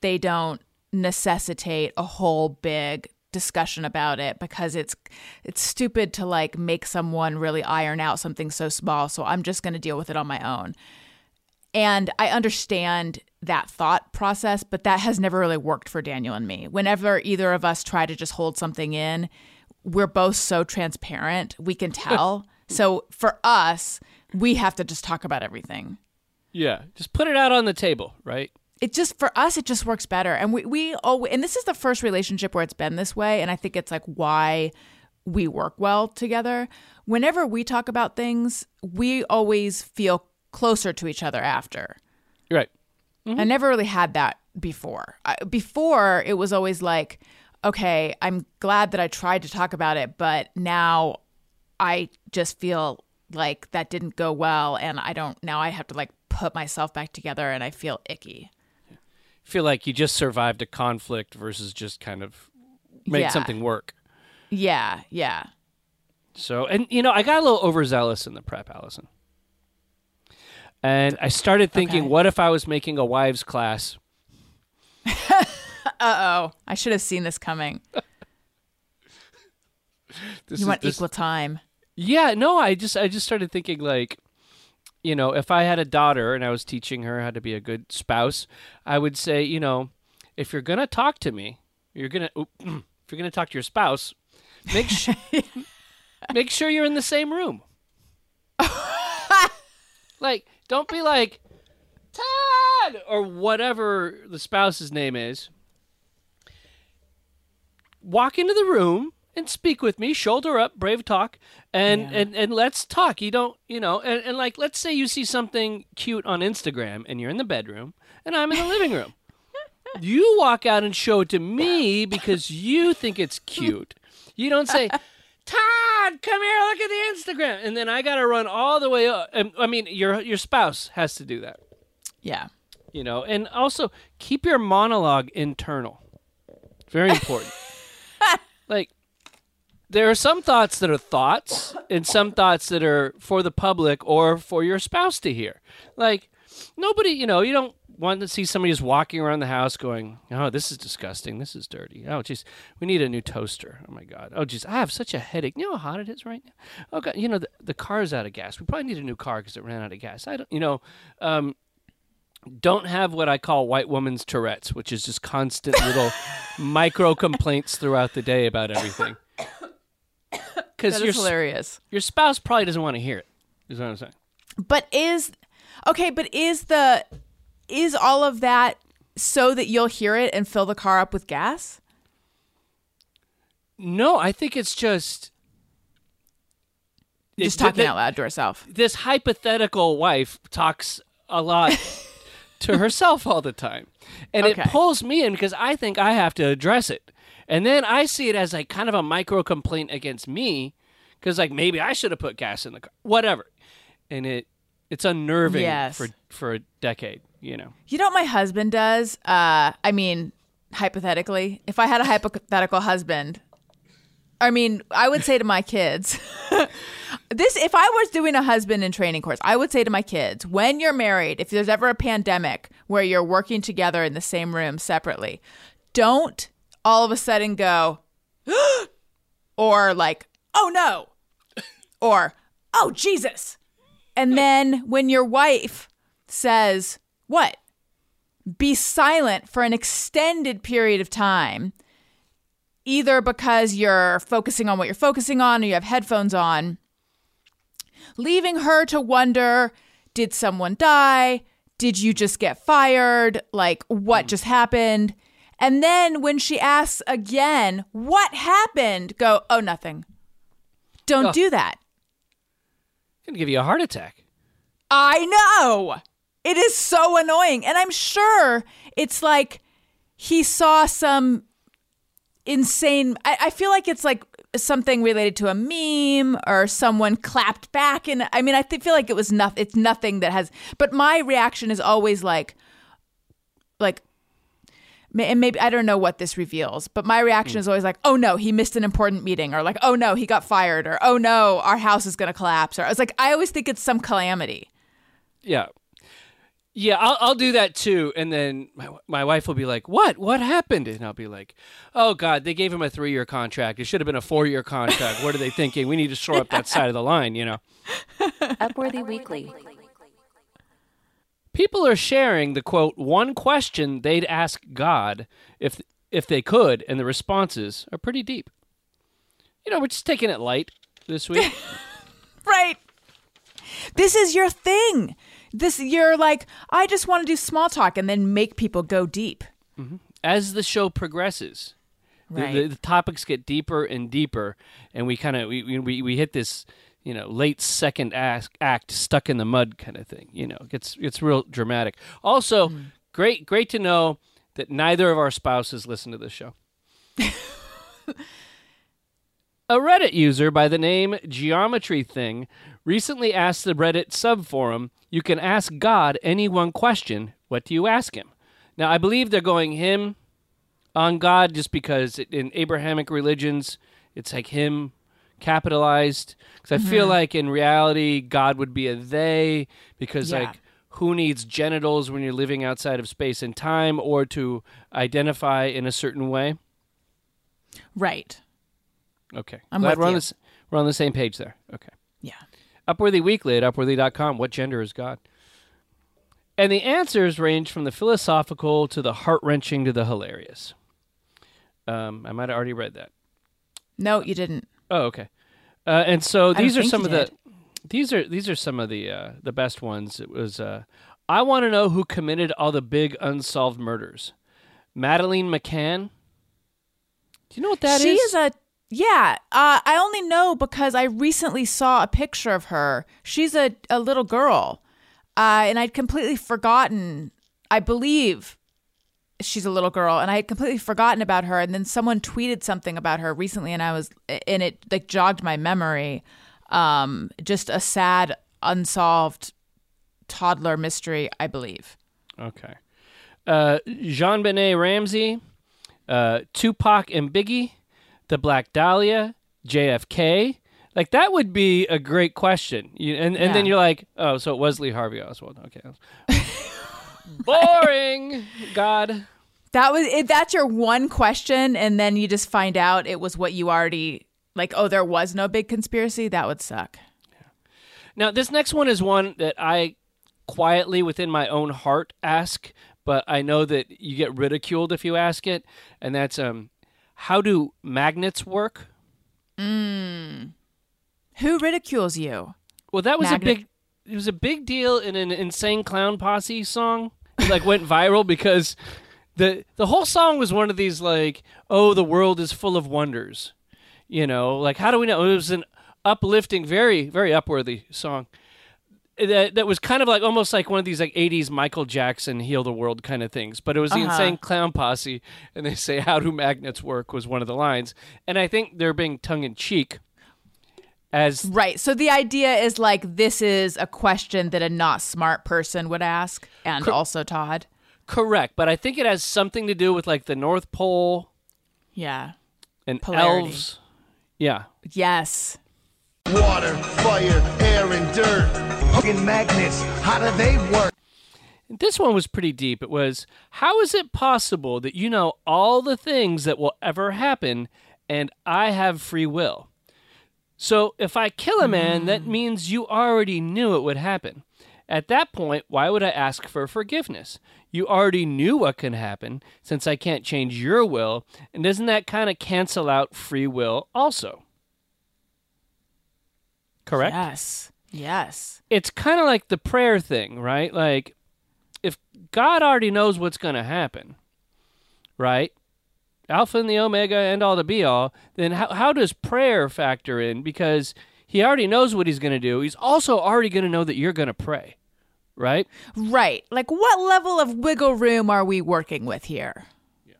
they don't necessitate a whole big discussion about it because it's it's stupid to like make someone really iron out something so small so i'm just going to deal with it on my own. And i understand that thought process but that has never really worked for daniel and me. Whenever either of us try to just hold something in we're both so transparent we can tell. So for us we have to just talk about everything. Yeah, just put it out on the table, right? it just for us it just works better. And we we oh and this is the first relationship where it's been this way and i think it's like why we work well together. Whenever we talk about things we always feel closer to each other after. Right. i mm-hmm. never really had that before. I, before it was always like okay i'm glad that i tried to talk about it but now i just feel like that didn't go well and i don't now i have to like put myself back together and i feel icky Feel like you just survived a conflict versus just kind of made Yeah. something work. yeah yeah So, and you know, I got a little overzealous in the prep, Allison. And I started thinking, Okay. what if I was making a wives class? Uh oh. I should have seen this coming. This you is- want this- equal time. Yeah, no, I just I just started thinking like, you know, if I had a daughter and I was teaching her how to be a good spouse, I would say, you know, if you're gonna talk to me, you're gonna if you're gonna talk to your spouse, make sure make sure you're in the same room. like, don't be like Todd or whatever the spouse's name is. Walk into the room and speak with me, shoulder up, brave talk, and Yeah. and and let's talk. You don't, you know, and, and like let's say you see something cute on Instagram and you're in the bedroom and I'm in the living room. You walk out and show it to me because you think it's cute. You don't say, Todd, come here, look at the Instagram, and then I got to run all the way up. And, I mean, your your spouse has to do that, Yeah. you know. And also keep your monologue internal. Very important. Like there are some thoughts that are thoughts and some thoughts that are for the public or for your spouse to hear. Like nobody, you know, you don't want to see somebody just walking around the house going, "Oh, this is disgusting. This is dirty. Oh, jeez, we need a new toaster. Oh my god. Oh, jeez, I have such a headache. You know how hot it is right now. Oh god, you know the the car's out of gas. We probably need a new car because it ran out of gas. I don't, you know, um, don't have what I call white woman's Tourette's, which is just constant little micro complaints throughout the day about everything. Because That your is hilarious. your spouse probably doesn't want to hear it. Is what I'm saying. But is okay, but is the is all of that so that you'll hear it and fill the car up with gas? No, I think it's just Just talking th- out loud to herself. This hypothetical wife talks a lot to herself all the time, and Okay. it pulls me in because I think I have to address it, and then I see it as like kind of a micro complaint against me because like maybe I should have put gas in the car, whatever, and it it's unnerving Yes. for for a decade, you know. You know what my husband does? Uh I mean, hypothetically, if I had a hypothetical husband, I mean, I would say to my kids, this if I was doing a husband in training course, I would say to my kids, when you're married, if there's ever a pandemic where you're working together in the same room separately, don't all of a sudden go or like, "Oh no." or, "Oh Jesus." And then when your wife says, "What?" be silent for an extended period of time, either because you're focusing on what you're focusing on or you have headphones on, leaving her to wonder did someone die? Did you just get fired? Like, what mm. just happened? And then when she asks again, what happened? Go, oh, nothing. Don't Oh. do that. Gonna give you a heart attack. I know. It is so annoying. And I'm sure it's like he saw some insane. I, I feel like it's like something related to a meme or someone clapped back. And I mean, I th- feel like it was nothing. It's nothing that has. But my reaction is always like, like, and maybe I don't know what this reveals, but my reaction mm. is always like, "Oh no, he missed an important meeting," or like, "Oh no, he got fired," or "Oh no, our house is going to collapse," or I was like, I always think it's some calamity. Yeah. Yeah, I'll, I'll do that too. And then my, my wife will be like, What? What happened? And I'll be like, Oh, God, they gave him a three year contract. It should have been a four year contract. what are they thinking? We need to shore up that side of the line, you know? Upworthy Weekly. People are sharing the quote, one question they'd ask God if, if they could, and the responses are pretty deep. You know, we're just taking it light this week. Right. This is your thing. This you're like, I just want to do small talk and then make people go deep. Mm-hmm. As the show progresses, the- Right. the, the topics get deeper and deeper, and we kind of we, we we hit this you know late second act, act stuck in the mud kind of thing. You know, it gets it's real dramatic. Also, mm. great great to know that neither of our spouses listen to this show. A Reddit user by the name Geometry Thing recently asked the Reddit subforum, "You can ask God any one question. What do you ask him?" Now, I believe they're going him on God just because in Abrahamic religions, it's like him capitalized. Because I feel mm-hmm. like in reality, God would be a they because Yeah. like who needs genitals when you're living outside of space and time or to identify in a certain way? Right. Okay, I'm glad we're on this. We're on the same page there. Okay. Upworthy Weekly at upworthy.com. What gender is God? And the answers range from the philosophical to the heart wrenching to the hilarious. Um, I might have already read that. No, you didn't. Oh, okay. Uh, and so these are some of the these are these are some of the uh, the best ones. It was uh, I want to know who committed all the big unsolved murders. Madeleine McCann. Do you know what that is? she is a yeah. Uh, I only know because I recently saw a picture of her. She's a, a little girl, uh, and I'd completely forgotten. I believe she's a little girl, and I had completely forgotten about her. And then someone tweeted something about her recently, and I was and it like jogged my memory. Um, just a sad, unsolved toddler mystery, I believe. Okay. Uh, JonBenét Ramsey, uh, Tupac and Biggie, the Black Dahlia, JFK. Like that would be a great question. You, and and then you're like, oh, so it was Lee Harvey Oswald. Okay. Boring. God. That was if that's your one question, and then you just find out it was what you already like. Oh, there was no big conspiracy. That would suck. Now this next one is one that I quietly within my own heart ask, but I know that you get ridiculed if you ask it, and that's um, how do magnets work? Hmm. Who ridicules you? Well, that was Magnet- a big. It was a big deal in an insane clown posse song. It like went viral because the the whole song was one of these like, oh, the world is full of wonders. You know, like how do we know? It was an uplifting, very very upworthy song. That that was kind of like almost like one of these like '80s Michael Jackson heal the world kind of things. But it was the Uh-huh. insane clown posse, and they say how do magnets work was one of the lines, and I think they're being tongue in cheek. As Right. So the idea is like this is a question that a not smart person would ask, and Cor- also Todd. Correct, but I think it has something to do with like the North Pole Yeah. and Polarity. elves. Yeah. Yes. Water, fire, air, and dirt. Fucking magnets, how do they work? This one was pretty deep. It was how is it possible that you know all the things that will ever happen and I have free will? So if I kill a man, that hmm. means you already knew it would happen. At that point, why would I ask for forgiveness? You already knew what can happen since I can't change your will, and doesn't that kind of cancel out free will also? Correct? Yes. Yes. it's kind of like the prayer thing, right? Like, if God already knows what's going to happen, right? Alpha and the Omega and all the be all, then how, how does prayer factor in? Because he already knows what he's going to do. He's also already going to know that you're going to pray, right? Right. Like what level of wiggle room are we working with here? Yeah.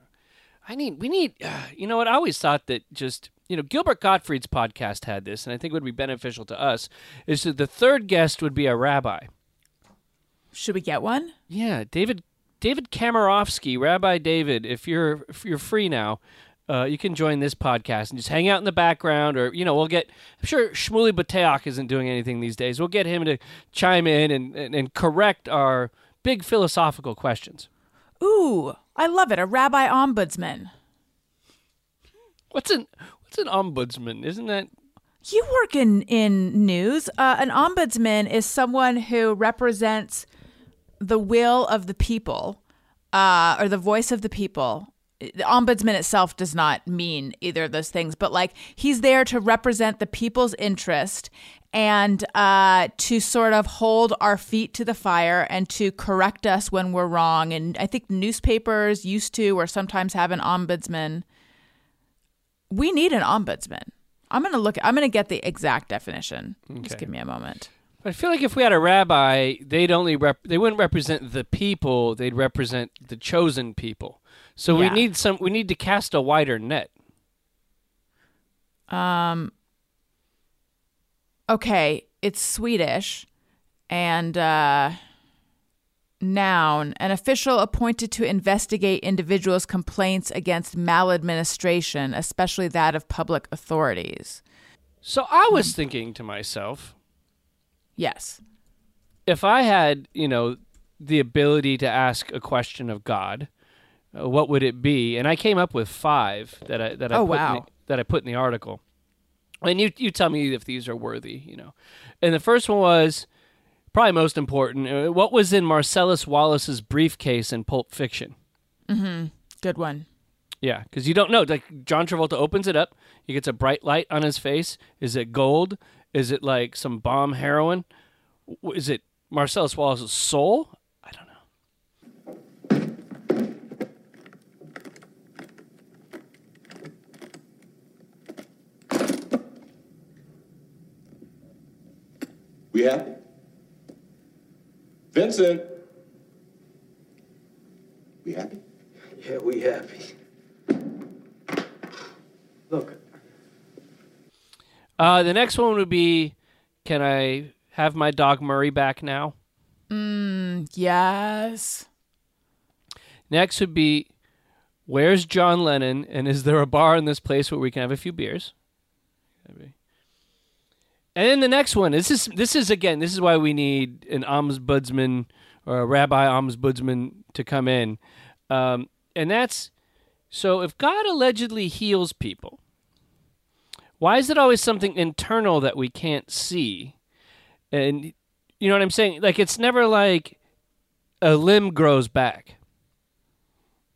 I need, we need, uh, you know what? I always thought that just, you know, Gilbert Gottfried's podcast had this, and I think it would be beneficial to us, is that the third guest would be a rabbi. Should we get one? Yeah, David David Kamarofsky, Rabbi David. If you're if you're free now, uh, you can join this podcast and just hang out in the background, or you know, we'll get. I'm sure Shmuley Boteach isn't doing anything these days. We'll get him to chime in and, and, and correct our big philosophical questions. Ooh, I love it. A rabbi ombudsman. What's an what's an ombudsman? Isn't that You work in in news. Uh, an ombudsman is someone who represents the will of the people, uh, or the voice of the people. The ombudsman itself does not mean either of those things, but like he's there to represent the people's interest and uh, to sort of hold our feet to the fire and to correct us when we're wrong. And I think newspapers used to or sometimes have an ombudsman. We need an ombudsman. I'm gonna look. I'm gonna get the exact definition. Just give me a moment. I feel like if we had a rabbi, they'd only rep- they wouldn't represent the people; they'd represent the chosen people. So we need some. We need to cast a wider net. Um. Okay, it's Swedish, and uh, noun: an official appointed to investigate individuals' complaints against maladministration, especially that of public authorities. So I was thinking to myself, Yes. if I had, you know, the ability to ask a question of God, uh, what would it be? And I came up with five that I that I Oh, put in the, that I put in the article. And you you tell me if these are worthy, you know. And the first one was probably most important. uh, What was in Marcellus Wallace's briefcase in Pulp Fiction? Mm-hmm. Good one. Yeah, because you don't know. Like John Travolta opens it up, he gets a bright light on his face. Is it gold? Is it like some bomb heroin? Is it Marcellus Wallace's soul? I don't know. We happy? Vincent. We happy? Yeah, we happy. Look, Uh, the next one would be, can I have my dog Murray back now? Mm, yes. Next would be, where's John Lennon? And is there a bar in this place where we can have a few beers? And then the next one this is this is again this is why we need an ombudsman or a rabbi ombudsman to come in, um, and that's so if God allegedly heals people, why is it always something internal that we can't see? And you know what I'm saying? Like it's never like a limb grows back.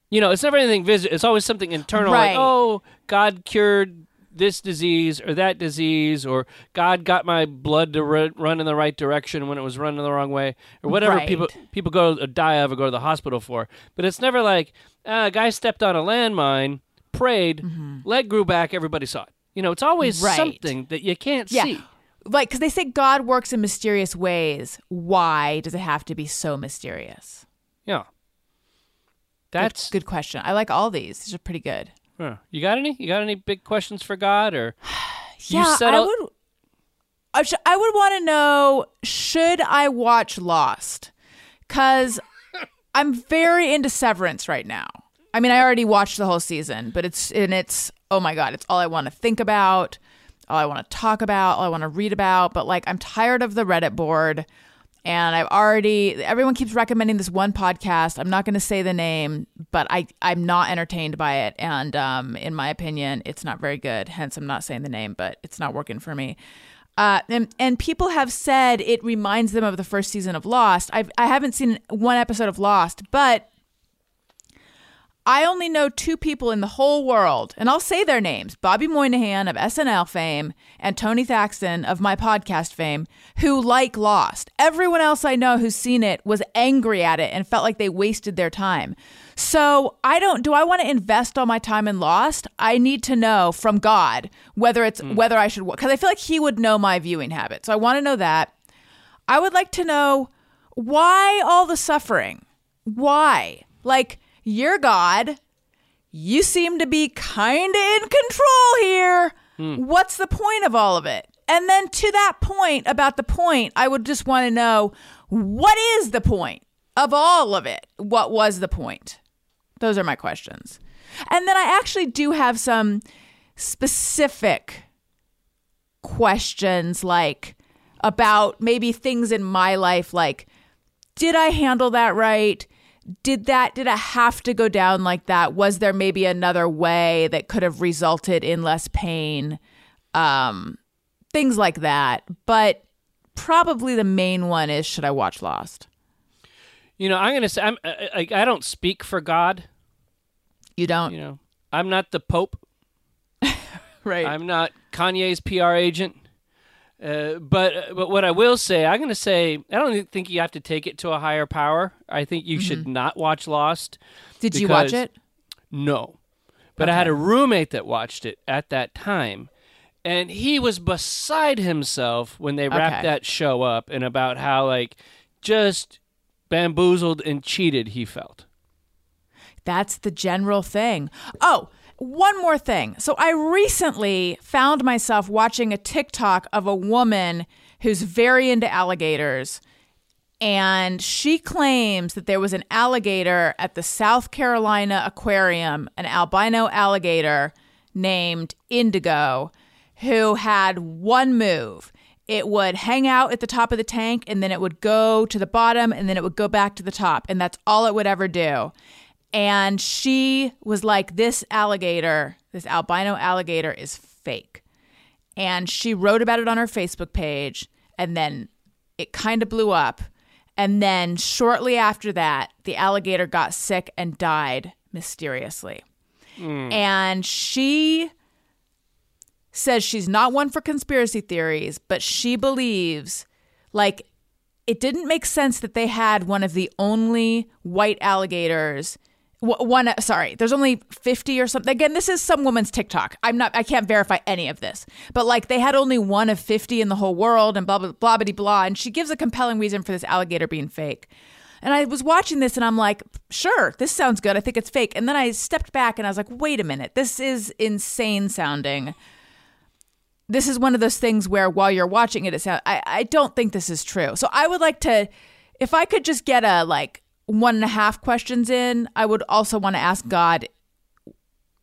You know, it's never anything visible. It's always something internal, Right. like oh, God cured this disease or that disease, or God got my blood to run, run in the right direction when it was running the wrong way, or whatever Right. people people go to die of or go to the hospital for. But it's never like ah, a guy stepped on a landmine, prayed, leg grew back, everybody saw it. You know, it's always Mm-hmm. Right. something that you can't Yeah. see. Like, because they say God works in mysterious ways. Why does it have to be so mysterious? Yeah. Good- That's good, question. I like all these. These are pretty good. Huh. You got any? You got any big questions for God or you yeah, I settle- would. I, sh- I would want to know: Should I watch Lost? Because I'm very into Severance right now. I mean, I already watched the whole season, but it's and it's oh my god, it's all I want to think about, all I want to talk about, all I want to read about. But like, I'm tired of the Reddit board, and I've already everyone keeps recommending this one podcast. I'm not going to say the name, but I I'm not entertained by it, and um, in my opinion, it's not very good. Hence, I'm not saying the name, but it's not working for me. Uh, and and people have said it reminds them of the first season of Lost. I've I haven't seen one episode of Lost, but I only know two people in the whole world, and I'll say their names Bobby Moynihan of SNL fame and Tony Thaxton of my podcast fame, who like Lost. Everyone else I know who's seen it was angry at it and felt like they wasted their time. So I don't, do I want to invest all my time in Lost? I need to know from God whether it's, hmm. whether I should, because I feel like He would know my viewing habits. So I want to know that. I would like to know why all the suffering? Why? Like, you're God. You seem to be kind of in control here. Hmm. What's the point of all of it? And then to that point, about the point, I would just want to know what is the point of all of it? What was the point? Those are my questions. And then I actually do have some specific questions like about maybe things in my life like did I handle that right? Did that did it have to go down like that? Was there maybe another way that could have resulted in less pain? Um things like that. But probably the main one is should I watch Lost? You know, I'm gonna say I'm I, I, I don't speak for God. You don't. You know, I'm not the Pope. right. I'm not Kanye's PR agent. Uh, but but what I will say, I'm going to say, I don't think you have to take it to a higher power. I think you should not watch Lost. Mm-hmm. Did you watch it? No, but I had a roommate that watched it at that time, and he was beside himself when they wrapped Okay. that show up, and about how like just bamboozled and cheated he felt. That's the general thing. Oh, one more thing. So I recently found myself watching a TikTok of a woman who's very into alligators. And she claims that there was an alligator at the South Carolina Aquarium, an albino alligator named Indigo, who had one move. It would hang out at the top of the tank and then it would go to the bottom and then it would go back to the top. And that's all it would ever do. And she was like, This alligator, this albino alligator is fake. And she wrote about it on her Facebook page. And then it kind of blew up. And then shortly after that, the alligator got sick and died mysteriously. Hmm. And she says she's not one for conspiracy theories, but she believes like it didn't make sense that they had one of the only white alligators one sorry there's only 50 or something again this is some woman's tiktok. I'm not i can't verify any of this. But like they had only one of 50 in the whole world and blah blah blah blah blah and she gives a compelling reason for this alligator being fake. And i was watching this and i'm like sure this sounds good. I think it's fake. And then i stepped back and i was like wait a minute this is insane sounding. This is one of those things where while you're watching it, it sounds, I, I don't think this is true. So I would like to, if I could just get a like one and a half questions in, I would also want to ask God,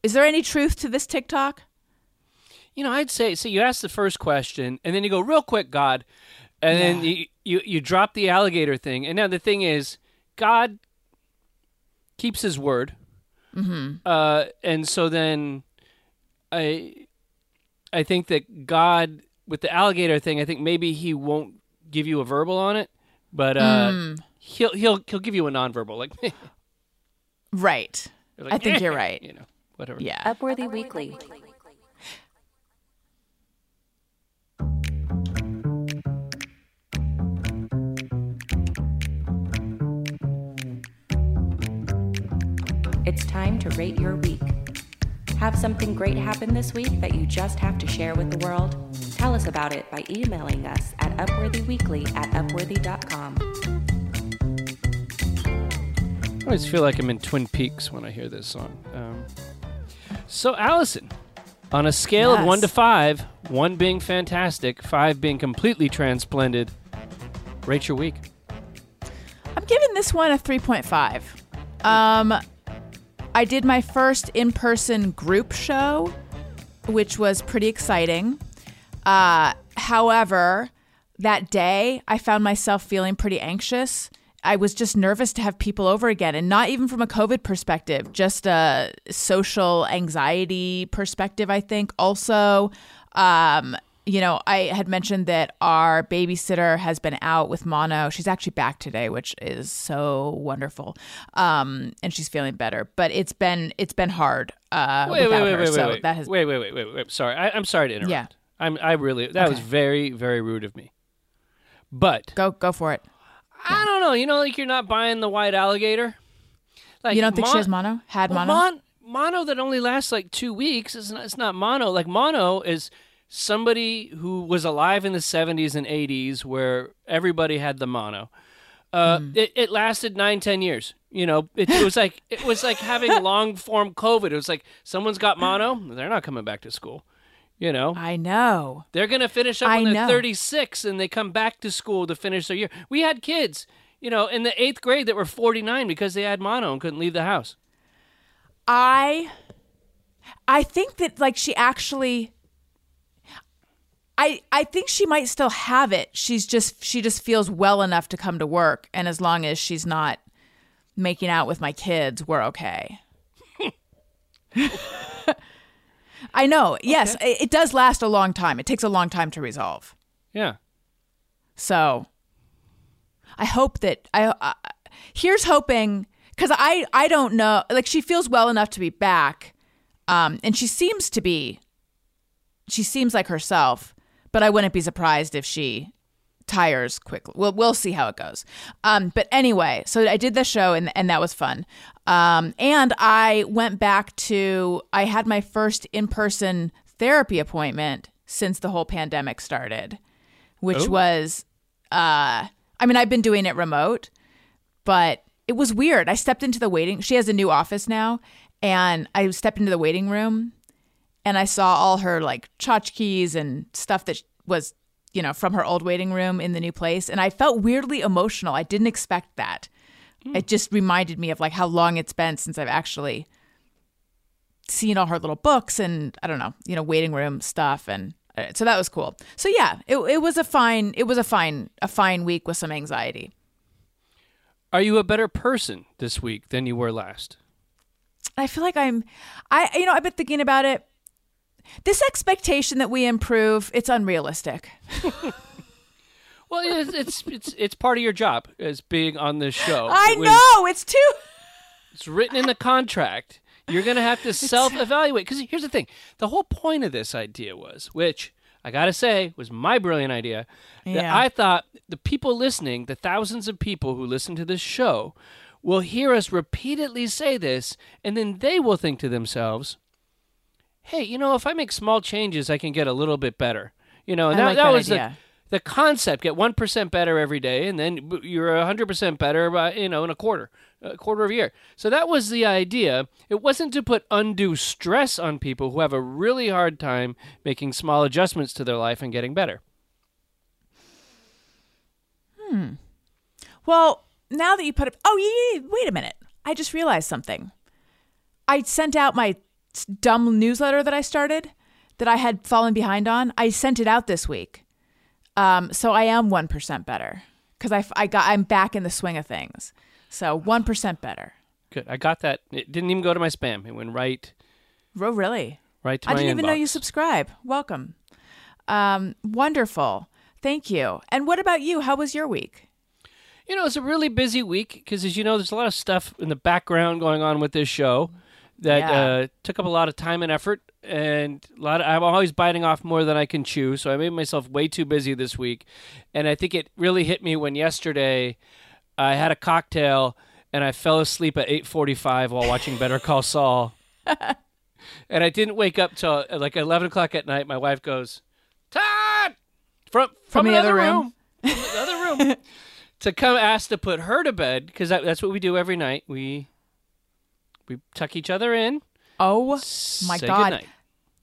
is there any truth to this TikTok? You know, I'd say so. You ask the first question, and then you go real quick, God, and then you, you you drop the alligator thing. And now the thing is, God keeps His word, Mm-hmm. uh, and so then I I think that God with the alligator thing, I think maybe He won't give you a verbal on it, but uh, Mm. He'll he'll he'll give you a nonverbal, like, Right. like, I think you're right. You know, whatever. Yeah. Upworthy Weekly. It's time to rate your week. Have something great happen this week that you just have to share with the world? Tell us about it by emailing us at upworthyweekly at upworthy.com. I always feel like I'm in Twin Peaks when I hear this song. Um, so, Allison, on a scale of one to five, one being fantastic, five being completely transplended, rate your week. I'm giving this one a 3.5. Um, I did my first in person group show, which was pretty exciting. Uh, however, that day I found myself feeling pretty anxious. I was just nervous to have people over again, and not even from a COVID perspective, just a social anxiety perspective, I think. Also, um, you know, I had mentioned that our babysitter has been out with mono. She's actually back today, which is so wonderful. Um, and she's feeling better. But it's been it's been hard uh, Wait, without wait, her. wait, wait, so wait. that has wait, wait, wait, wait, wait. Sorry, I, I'm sorry to interrupt. Yeah. I'm. I really. that was very, very rude of me. But go go for it. I don't know. You know, like you're not buying the white alligator. Like you don't think she has mono? Had Well, mono? mon- mono that only lasts like two weeks is not, it's not mono. Like mono is somebody who was alive in the 70s and 80s where everybody had the mono. Uh, Hmm. it, it lasted nine, ten years. You know, it, it was like it was like having long form COVID. It was like someone's got mono, they're not coming back to school. You know, I know. they're going to finish up I when they're know. 36 and they come back to school to finish their year. We had kids, you know, in the eighth grade that were 49 because they had mono and couldn't leave the house. I I think that like she actually I I think she might still have it. She's just she just feels well enough to come to work, and as long as she's not making out with my kids, we're okay. I know. Yes, it, it does last a long time. It takes a long time to resolve. Yeah. So I hope that I uh, here's hoping because I I don't know like she feels well enough to be back, um, and she seems to be. She seems like herself, but I wouldn't be surprised if she tires quickly. We'll we'll see how it goes. Um, but anyway, so I did the show and and that was fun. Um, and I went back to I had my first in person therapy appointment since the whole pandemic started, which Oh. was uh, I mean I've been doing it remote, but it was weird. I stepped into the waiting. She has a new office now, and I stepped into the waiting room and I saw all her like tchotchkes and stuff that was, you know, from her old waiting room in the new place. And I felt weirdly emotional. I didn't expect that. It just reminded me of like how long it's been since I've actually seen all her little books and I don't know, you know, waiting room stuff. And uh, so that was cool. So yeah, it, it was a fine, it was a fine, a fine week with some anxiety. Are you a better person this week than you were last? I feel like I'm, I, you know, I've been thinking about it. This expectation that we improve, it's unrealistic. Well, it's it's it's, it's part of your job as being on this show. I It was- know it's too. It's written in the contract. You're going to have to self-evaluate because here's the thing: the whole point of this idea was, which I got to say was my brilliant idea, yeah. that I thought the people listening, the thousands of people who listen to this show, will hear us repeatedly say this, and then they will think to themselves, "Hey, you know, if I make small changes, I can get a little bit better." You know, and that, like that that was idea. the the concept get 1% better every day and then you're 100% better by you know in a quarter a quarter of a year so that was the idea it wasn't to put undue stress on people who have a really hard time making small adjustments to their life and getting better Hmm. Well, now that you put it, oh, yeah, yeah, wait a minute. I just realized something. I sent out my dumb newsletter that I started that I had fallen behind on. I sent it out this week. Um, so I am 1% better because I, I got, I'm back in the swing of things. So 1% better. good i got that it didn't even go to my spam it went right Oh, really? right to I didn't even know you subscribe. Welcome. Um, wonderful. Thank you. And what about you? How was your week? You know, it's a really busy week because, as you know, there's a lot of stuff in the background going on with this show that Yeah. uh, took up a lot of time and effort, and a lot. Of, I'm always biting off more than I can chew, so I made myself way too busy this week, and I think it really hit me when yesterday I had a cocktail and I fell asleep at 8:45 while watching Better Call Saul, and I didn't wake up till uh, like 11 o'clock at night. My wife goes, "Todd!" from from, the another other room? from the other room to come ask to put her to bed because that, that's what we do every night. We we tuck each other in. Oh my God. goodnight.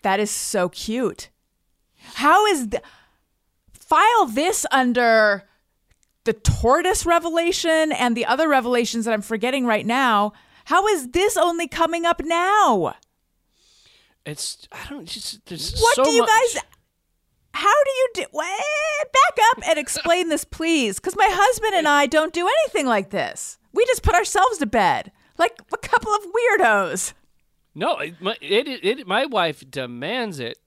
That is so cute. How is th- file this under the tortoise revelation and the other revelations that I'm forgetting right now? How is this only coming up now? It's I don't just there's What so do you much- guys? How do you do? Wait, back up and explain this, please, because my husband and I don't do anything like this. We just put ourselves to bed like a couple of weirdos. No, it, my, it, it, my wife demands it.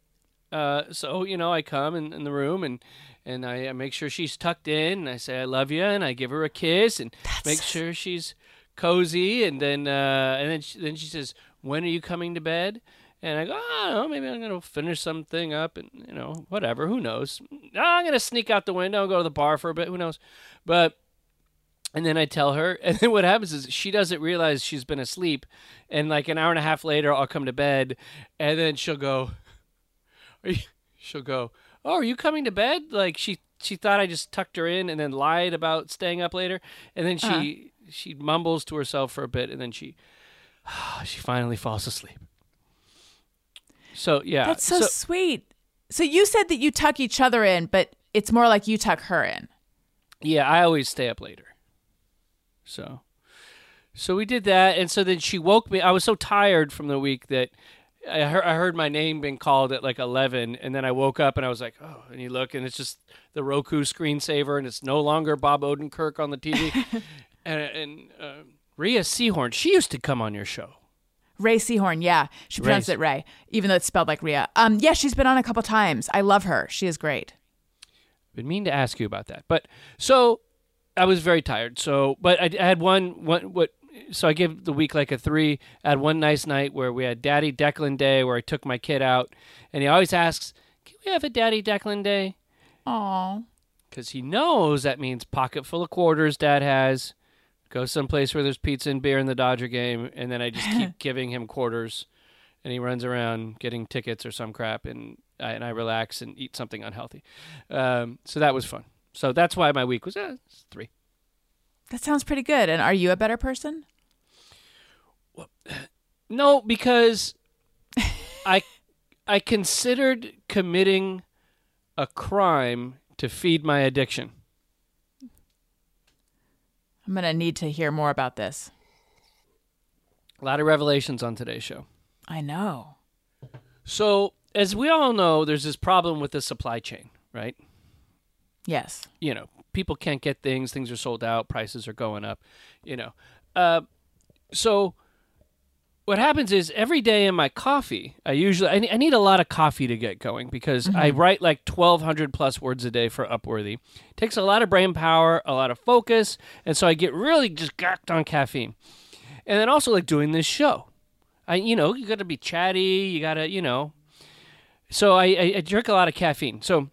Uh, so you know, I come in, in the room and and I, I make sure she's tucked in, and I say I love you, and I give her a kiss, and make sure she's cozy, and then uh, and then she, then she says, "When are you coming to bed?" And I go, "I don't know, maybe I'm gonna finish something up, and you know, whatever. Who knows? I'm gonna sneak out the window, and go to the bar for a bit. Who knows?" But and then I tell her, and then what happens is she doesn't realize she's been asleep, and like an hour and a half later, I'll come to bed, and then she'll go, are you, she'll go, oh, are you coming to bed? Like she she thought I just tucked her in, and then lied about staying up later, and then she Uh-huh. she mumbles to herself for a bit, and then she she finally falls asleep. So yeah, That's so, sweet. So you said that you tuck each other in, but it's more like you tuck her in. Yeah, I always stay up later. So, so we did that, and so then she woke me. I was so tired from the week that I heard, I heard my name being called at like 11, and then I woke up and I was like, oh, and you look, and it's just the Roku screensaver, and it's no longer Bob Odenkirk on the TV. and and uh, Rhea Seehorn, she used to come on your show. Ray Seehorn, yeah. She pronounced Ray. it Ray, even though it's spelled like Rhea. Um, yeah, she's been on a couple times. I love her. She is great. Been mean to ask you about that, but so I was very tired. So, but I, I had one one what. So I give the week like a three. I had one nice night where we had Daddy Declan Day, where I took my kid out, and he always asks, "Can we have a Daddy Declan Day?" Aw. because he knows that means pocket full of quarters dad has go someplace where there's pizza and beer in the dodger game and then i just keep giving him quarters and he runs around getting tickets or some crap and I, and I relax and eat something unhealthy um, so that was fun so that's why my week was eh, it's three That sounds pretty good. And are you a better person? no because i i considered committing a crime to feed my addiction I'm going to need to hear more about this. a lot of revelations on today's show I know. So, as we all know, there's this problem with the supply chain, right? Yes. You know, people can't get things, things are sold out, prices are going up, you know. Uh, so, what happens is every day in my coffee, I usually I, I need a lot of coffee to get going because I write like 1200 plus words a day for Upworthy. It takes a lot of brain power, a lot of focus, and so I get really just gacked on caffeine. And then also like doing this show. I you know, you got to be chatty, you got to, you know. So I, I I drink a lot of caffeine. So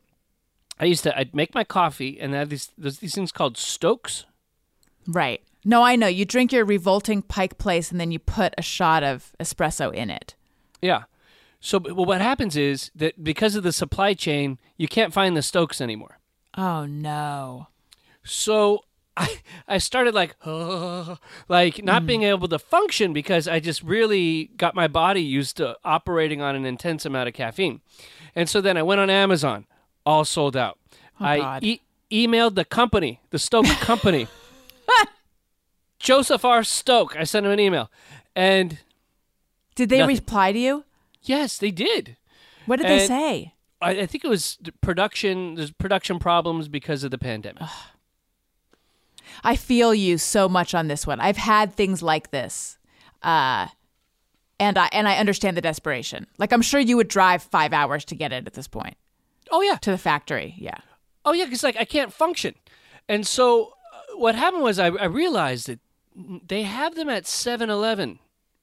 I used to I'd make my coffee and I have these there's these things called Stokes. Right. No, I know. You drink your revolting Pike Place and then you put a shot of espresso in it. Yeah. So well, what happens is that because of the supply chain, you can't find the Stokes anymore. Oh, no. So I I started like oh, like not mm. being able to function because I just really got my body used to operating on an intense amount of caffeine. And so then I went on Amazon, all sold out. I God. e- emailed the company, the Stoke company. Joseph R. Stoke. I sent him an email. And Did they Nothing. reply to you? yes, they did. What did they say? I, I think it was production. There's production problems because of the pandemic. I feel you so much on this one. I've had things like this. Uh and I and I understand the desperation. Like I'm sure you would drive 5 hours to get it at this point Oh yeah, to the factory. Yeah. Oh yeah, because like I can't function, and so uh, what happened was I, I realized that they have them at 7-Eleven.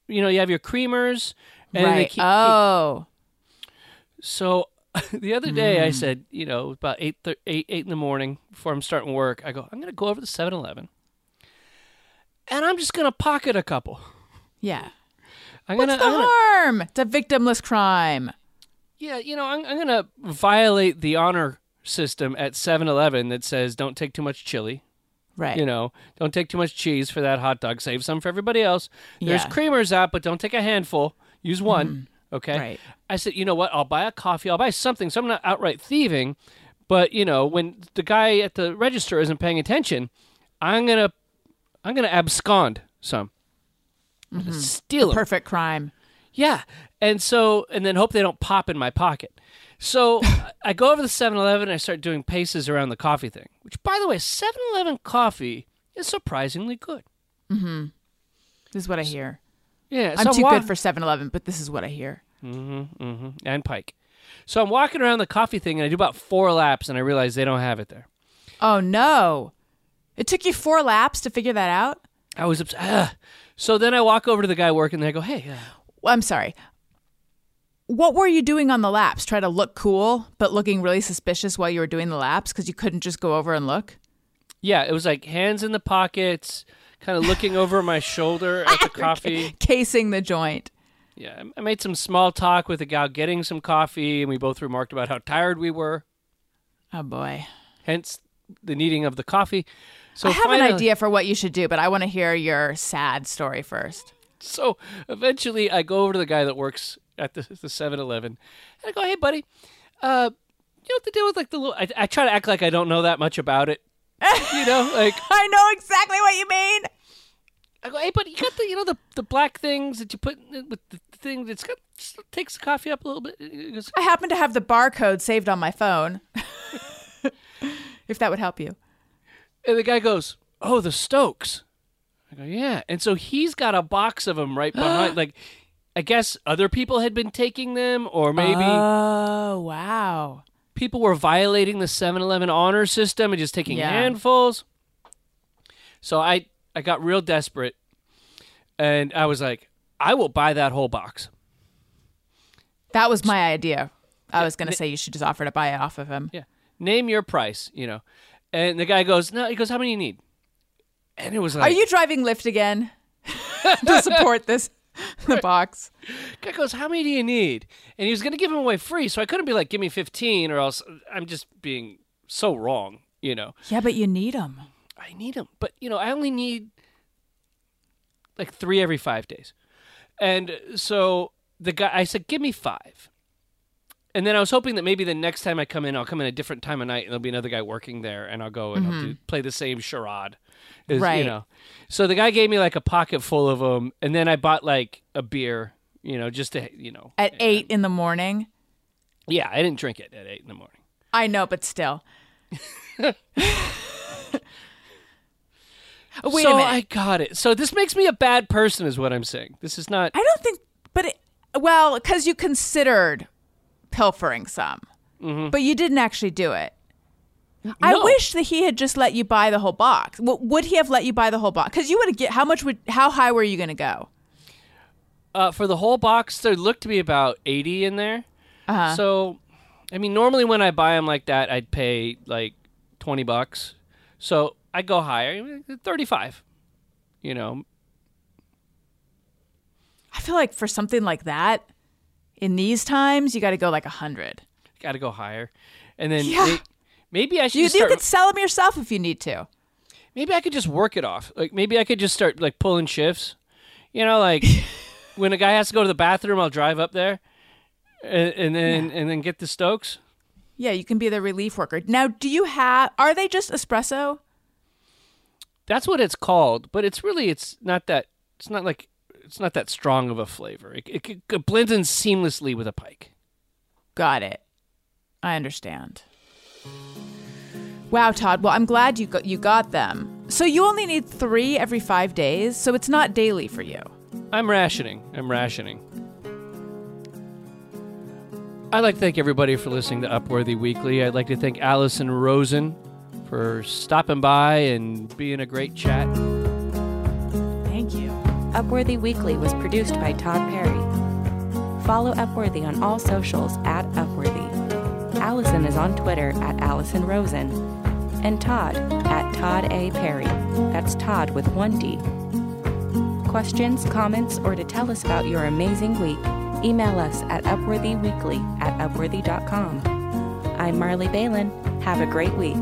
You know, you have your creamers, and they right. keep, oh. so the other day I said, you know, about eight, thir- eight eight in the morning before I'm starting work, I go, I'm gonna go over to 7-Eleven, and I'm just gonna pocket a couple. Yeah. I'm What's gonna, the I'm gonna harm? It's a victimless crime. Yeah, you know, I'm, I'm gonna violate the honor system at 7-Eleven that says don't take too much chili. Right. You know, don't take too much cheese for that hot dog. Save some for everybody else. There's Yeah. Mm-hmm. creamers out, but don't take a handful. Use one. Okay. Right. I said, you know what? I'll buy a coffee. I'll buy something. So I'm not outright thieving, but you know, when the guy at the register isn't paying attention, I'm gonna, I'm gonna abscond some. Gonna Steal. Perfect crime. Yeah. And so, and then hope they don't pop in my pocket. So I go over to 7 Eleven and I start doing paces around the coffee thing, which, by the way, 7 Eleven coffee is surprisingly good. Mm-hmm. This is what I hear. Yeah. I'm so too wa- good for 7-Eleven, but this is what I hear. Mm-hmm, mm-hmm. And Pike. So I'm walking around the coffee thing and I do about four laps and I realize they don't have it there. Oh no. It took you 4 laps to figure that out? I was upset. Ugh. So then I walk over to the guy working there. I go, hey, uh, I'm sorry. What were you doing on the laps? Try to look cool, but looking really suspicious while you were doing the laps because you couldn't just go over and look? yeah, it was like hands in the pockets, kind of looking over my shoulder at the coffee. Casing the joint. Yeah, I made some small talk with a gal getting some coffee, and we both remarked about how tired we were, Oh boy. hence the needing of the coffee. So I have finally, an idea for what you should do, but I want to hear your sad story first. So eventually, I go over to the guy that works at the the 7-Eleven, and I go, "Hey, buddy, uh, you know what to deal with like the little?" I, I try to act like I don't know that much about it, you know, like I know exactly what you mean. I go, hey, buddy, you got the you know the the black things that you put in with the thing that's got just takes the coffee up a little bit. Goes, I happen to have the barcode saved on my phone. if that would help you. And the guy goes, "Oh, the Stokes." I go, "Yeah." And so he's got a box of them right behind. like, I guess other people had been taking them, or maybe Oh, wow. people were violating the 7-Eleven honor system and just taking Yeah. handfuls. So I I got real desperate, and I was like, "I will buy that whole box." That was my idea. I was going to say you should just offer to buy it off of him. Yeah. Name your price, you know. And the guy goes, "No." He goes, "How many you need?" And it was like, Are you driving Lyft again to support this the box? Guy goes, "How many do you need?" And he was going to give them away free, so I couldn't be like, "Give me 15 or else I'm just being so wrong, you know. Yeah, but you need them. I need them, but you know, I only need like 3 every 5 days. And so the guy I said, "Give me 5." And then I was hoping that maybe the next time I come in, I'll come in a different time of night, and there'll be another guy working there, and I'll go and I'll do, mm-hmm. play the same charade, right? You know, so the guy gave me like a pocket full of them, and then I bought like a beer, you know, just to you know, At eight in the morning. yeah, I didn't drink it at eight in the morning. I know, but still. Wait so a minute. I got it. So this makes me a bad person, is what I'm saying. This is not. I don't think, but it, well, because you considered pilfering some, but you didn't actually do it. I wish that he had just let you buy the whole box. W- would he have let you buy the whole box? Because you would have get how much would how high were you going to go? Uh, for the whole box, there looked to be about 80 in there. Uh-huh. So, I mean, normally when I buy them like that, I'd pay like 20 bucks. So I go higher, 35. You know, I feel like for something like that, in these times, you got to go like a hundred. got to go higher. And then Yeah. may- maybe I should You, just you could sell them yourself if you need to. maybe I could just work it off. Like maybe I could just start like pulling shifts. You know, like when a guy has to go to the bathroom, I'll drive up there, and, and then and then get the Stokes. Yeah, you can be the relief worker. Now, do you have? Are they just espresso? That's what it's called, but it's really it's not that. It's not like it's not that strong of a flavor. It, it, it blends in seamlessly with a pike. Got it. I understand. Wow, Todd. Well, I'm glad you got you got them. So you only need three every five days, so it's not daily for you. I'm rationing. I'm rationing. I'd like to thank everybody for listening to Upworthy Weekly. I'd like to thank Allison Rosen for stopping by and being a great chat. Upworthy Weekly was produced by Todd Perry. Follow Upworthy on all socials at Upworthy. Allison is on Twitter at Allison Rosen. And Todd at Todd A. Perry. That's Todd with one D. Questions, comments, or to tell us about your amazing week, email us at upworthyweekly at upworthy.com. I'm Marley Balin. Have a great week.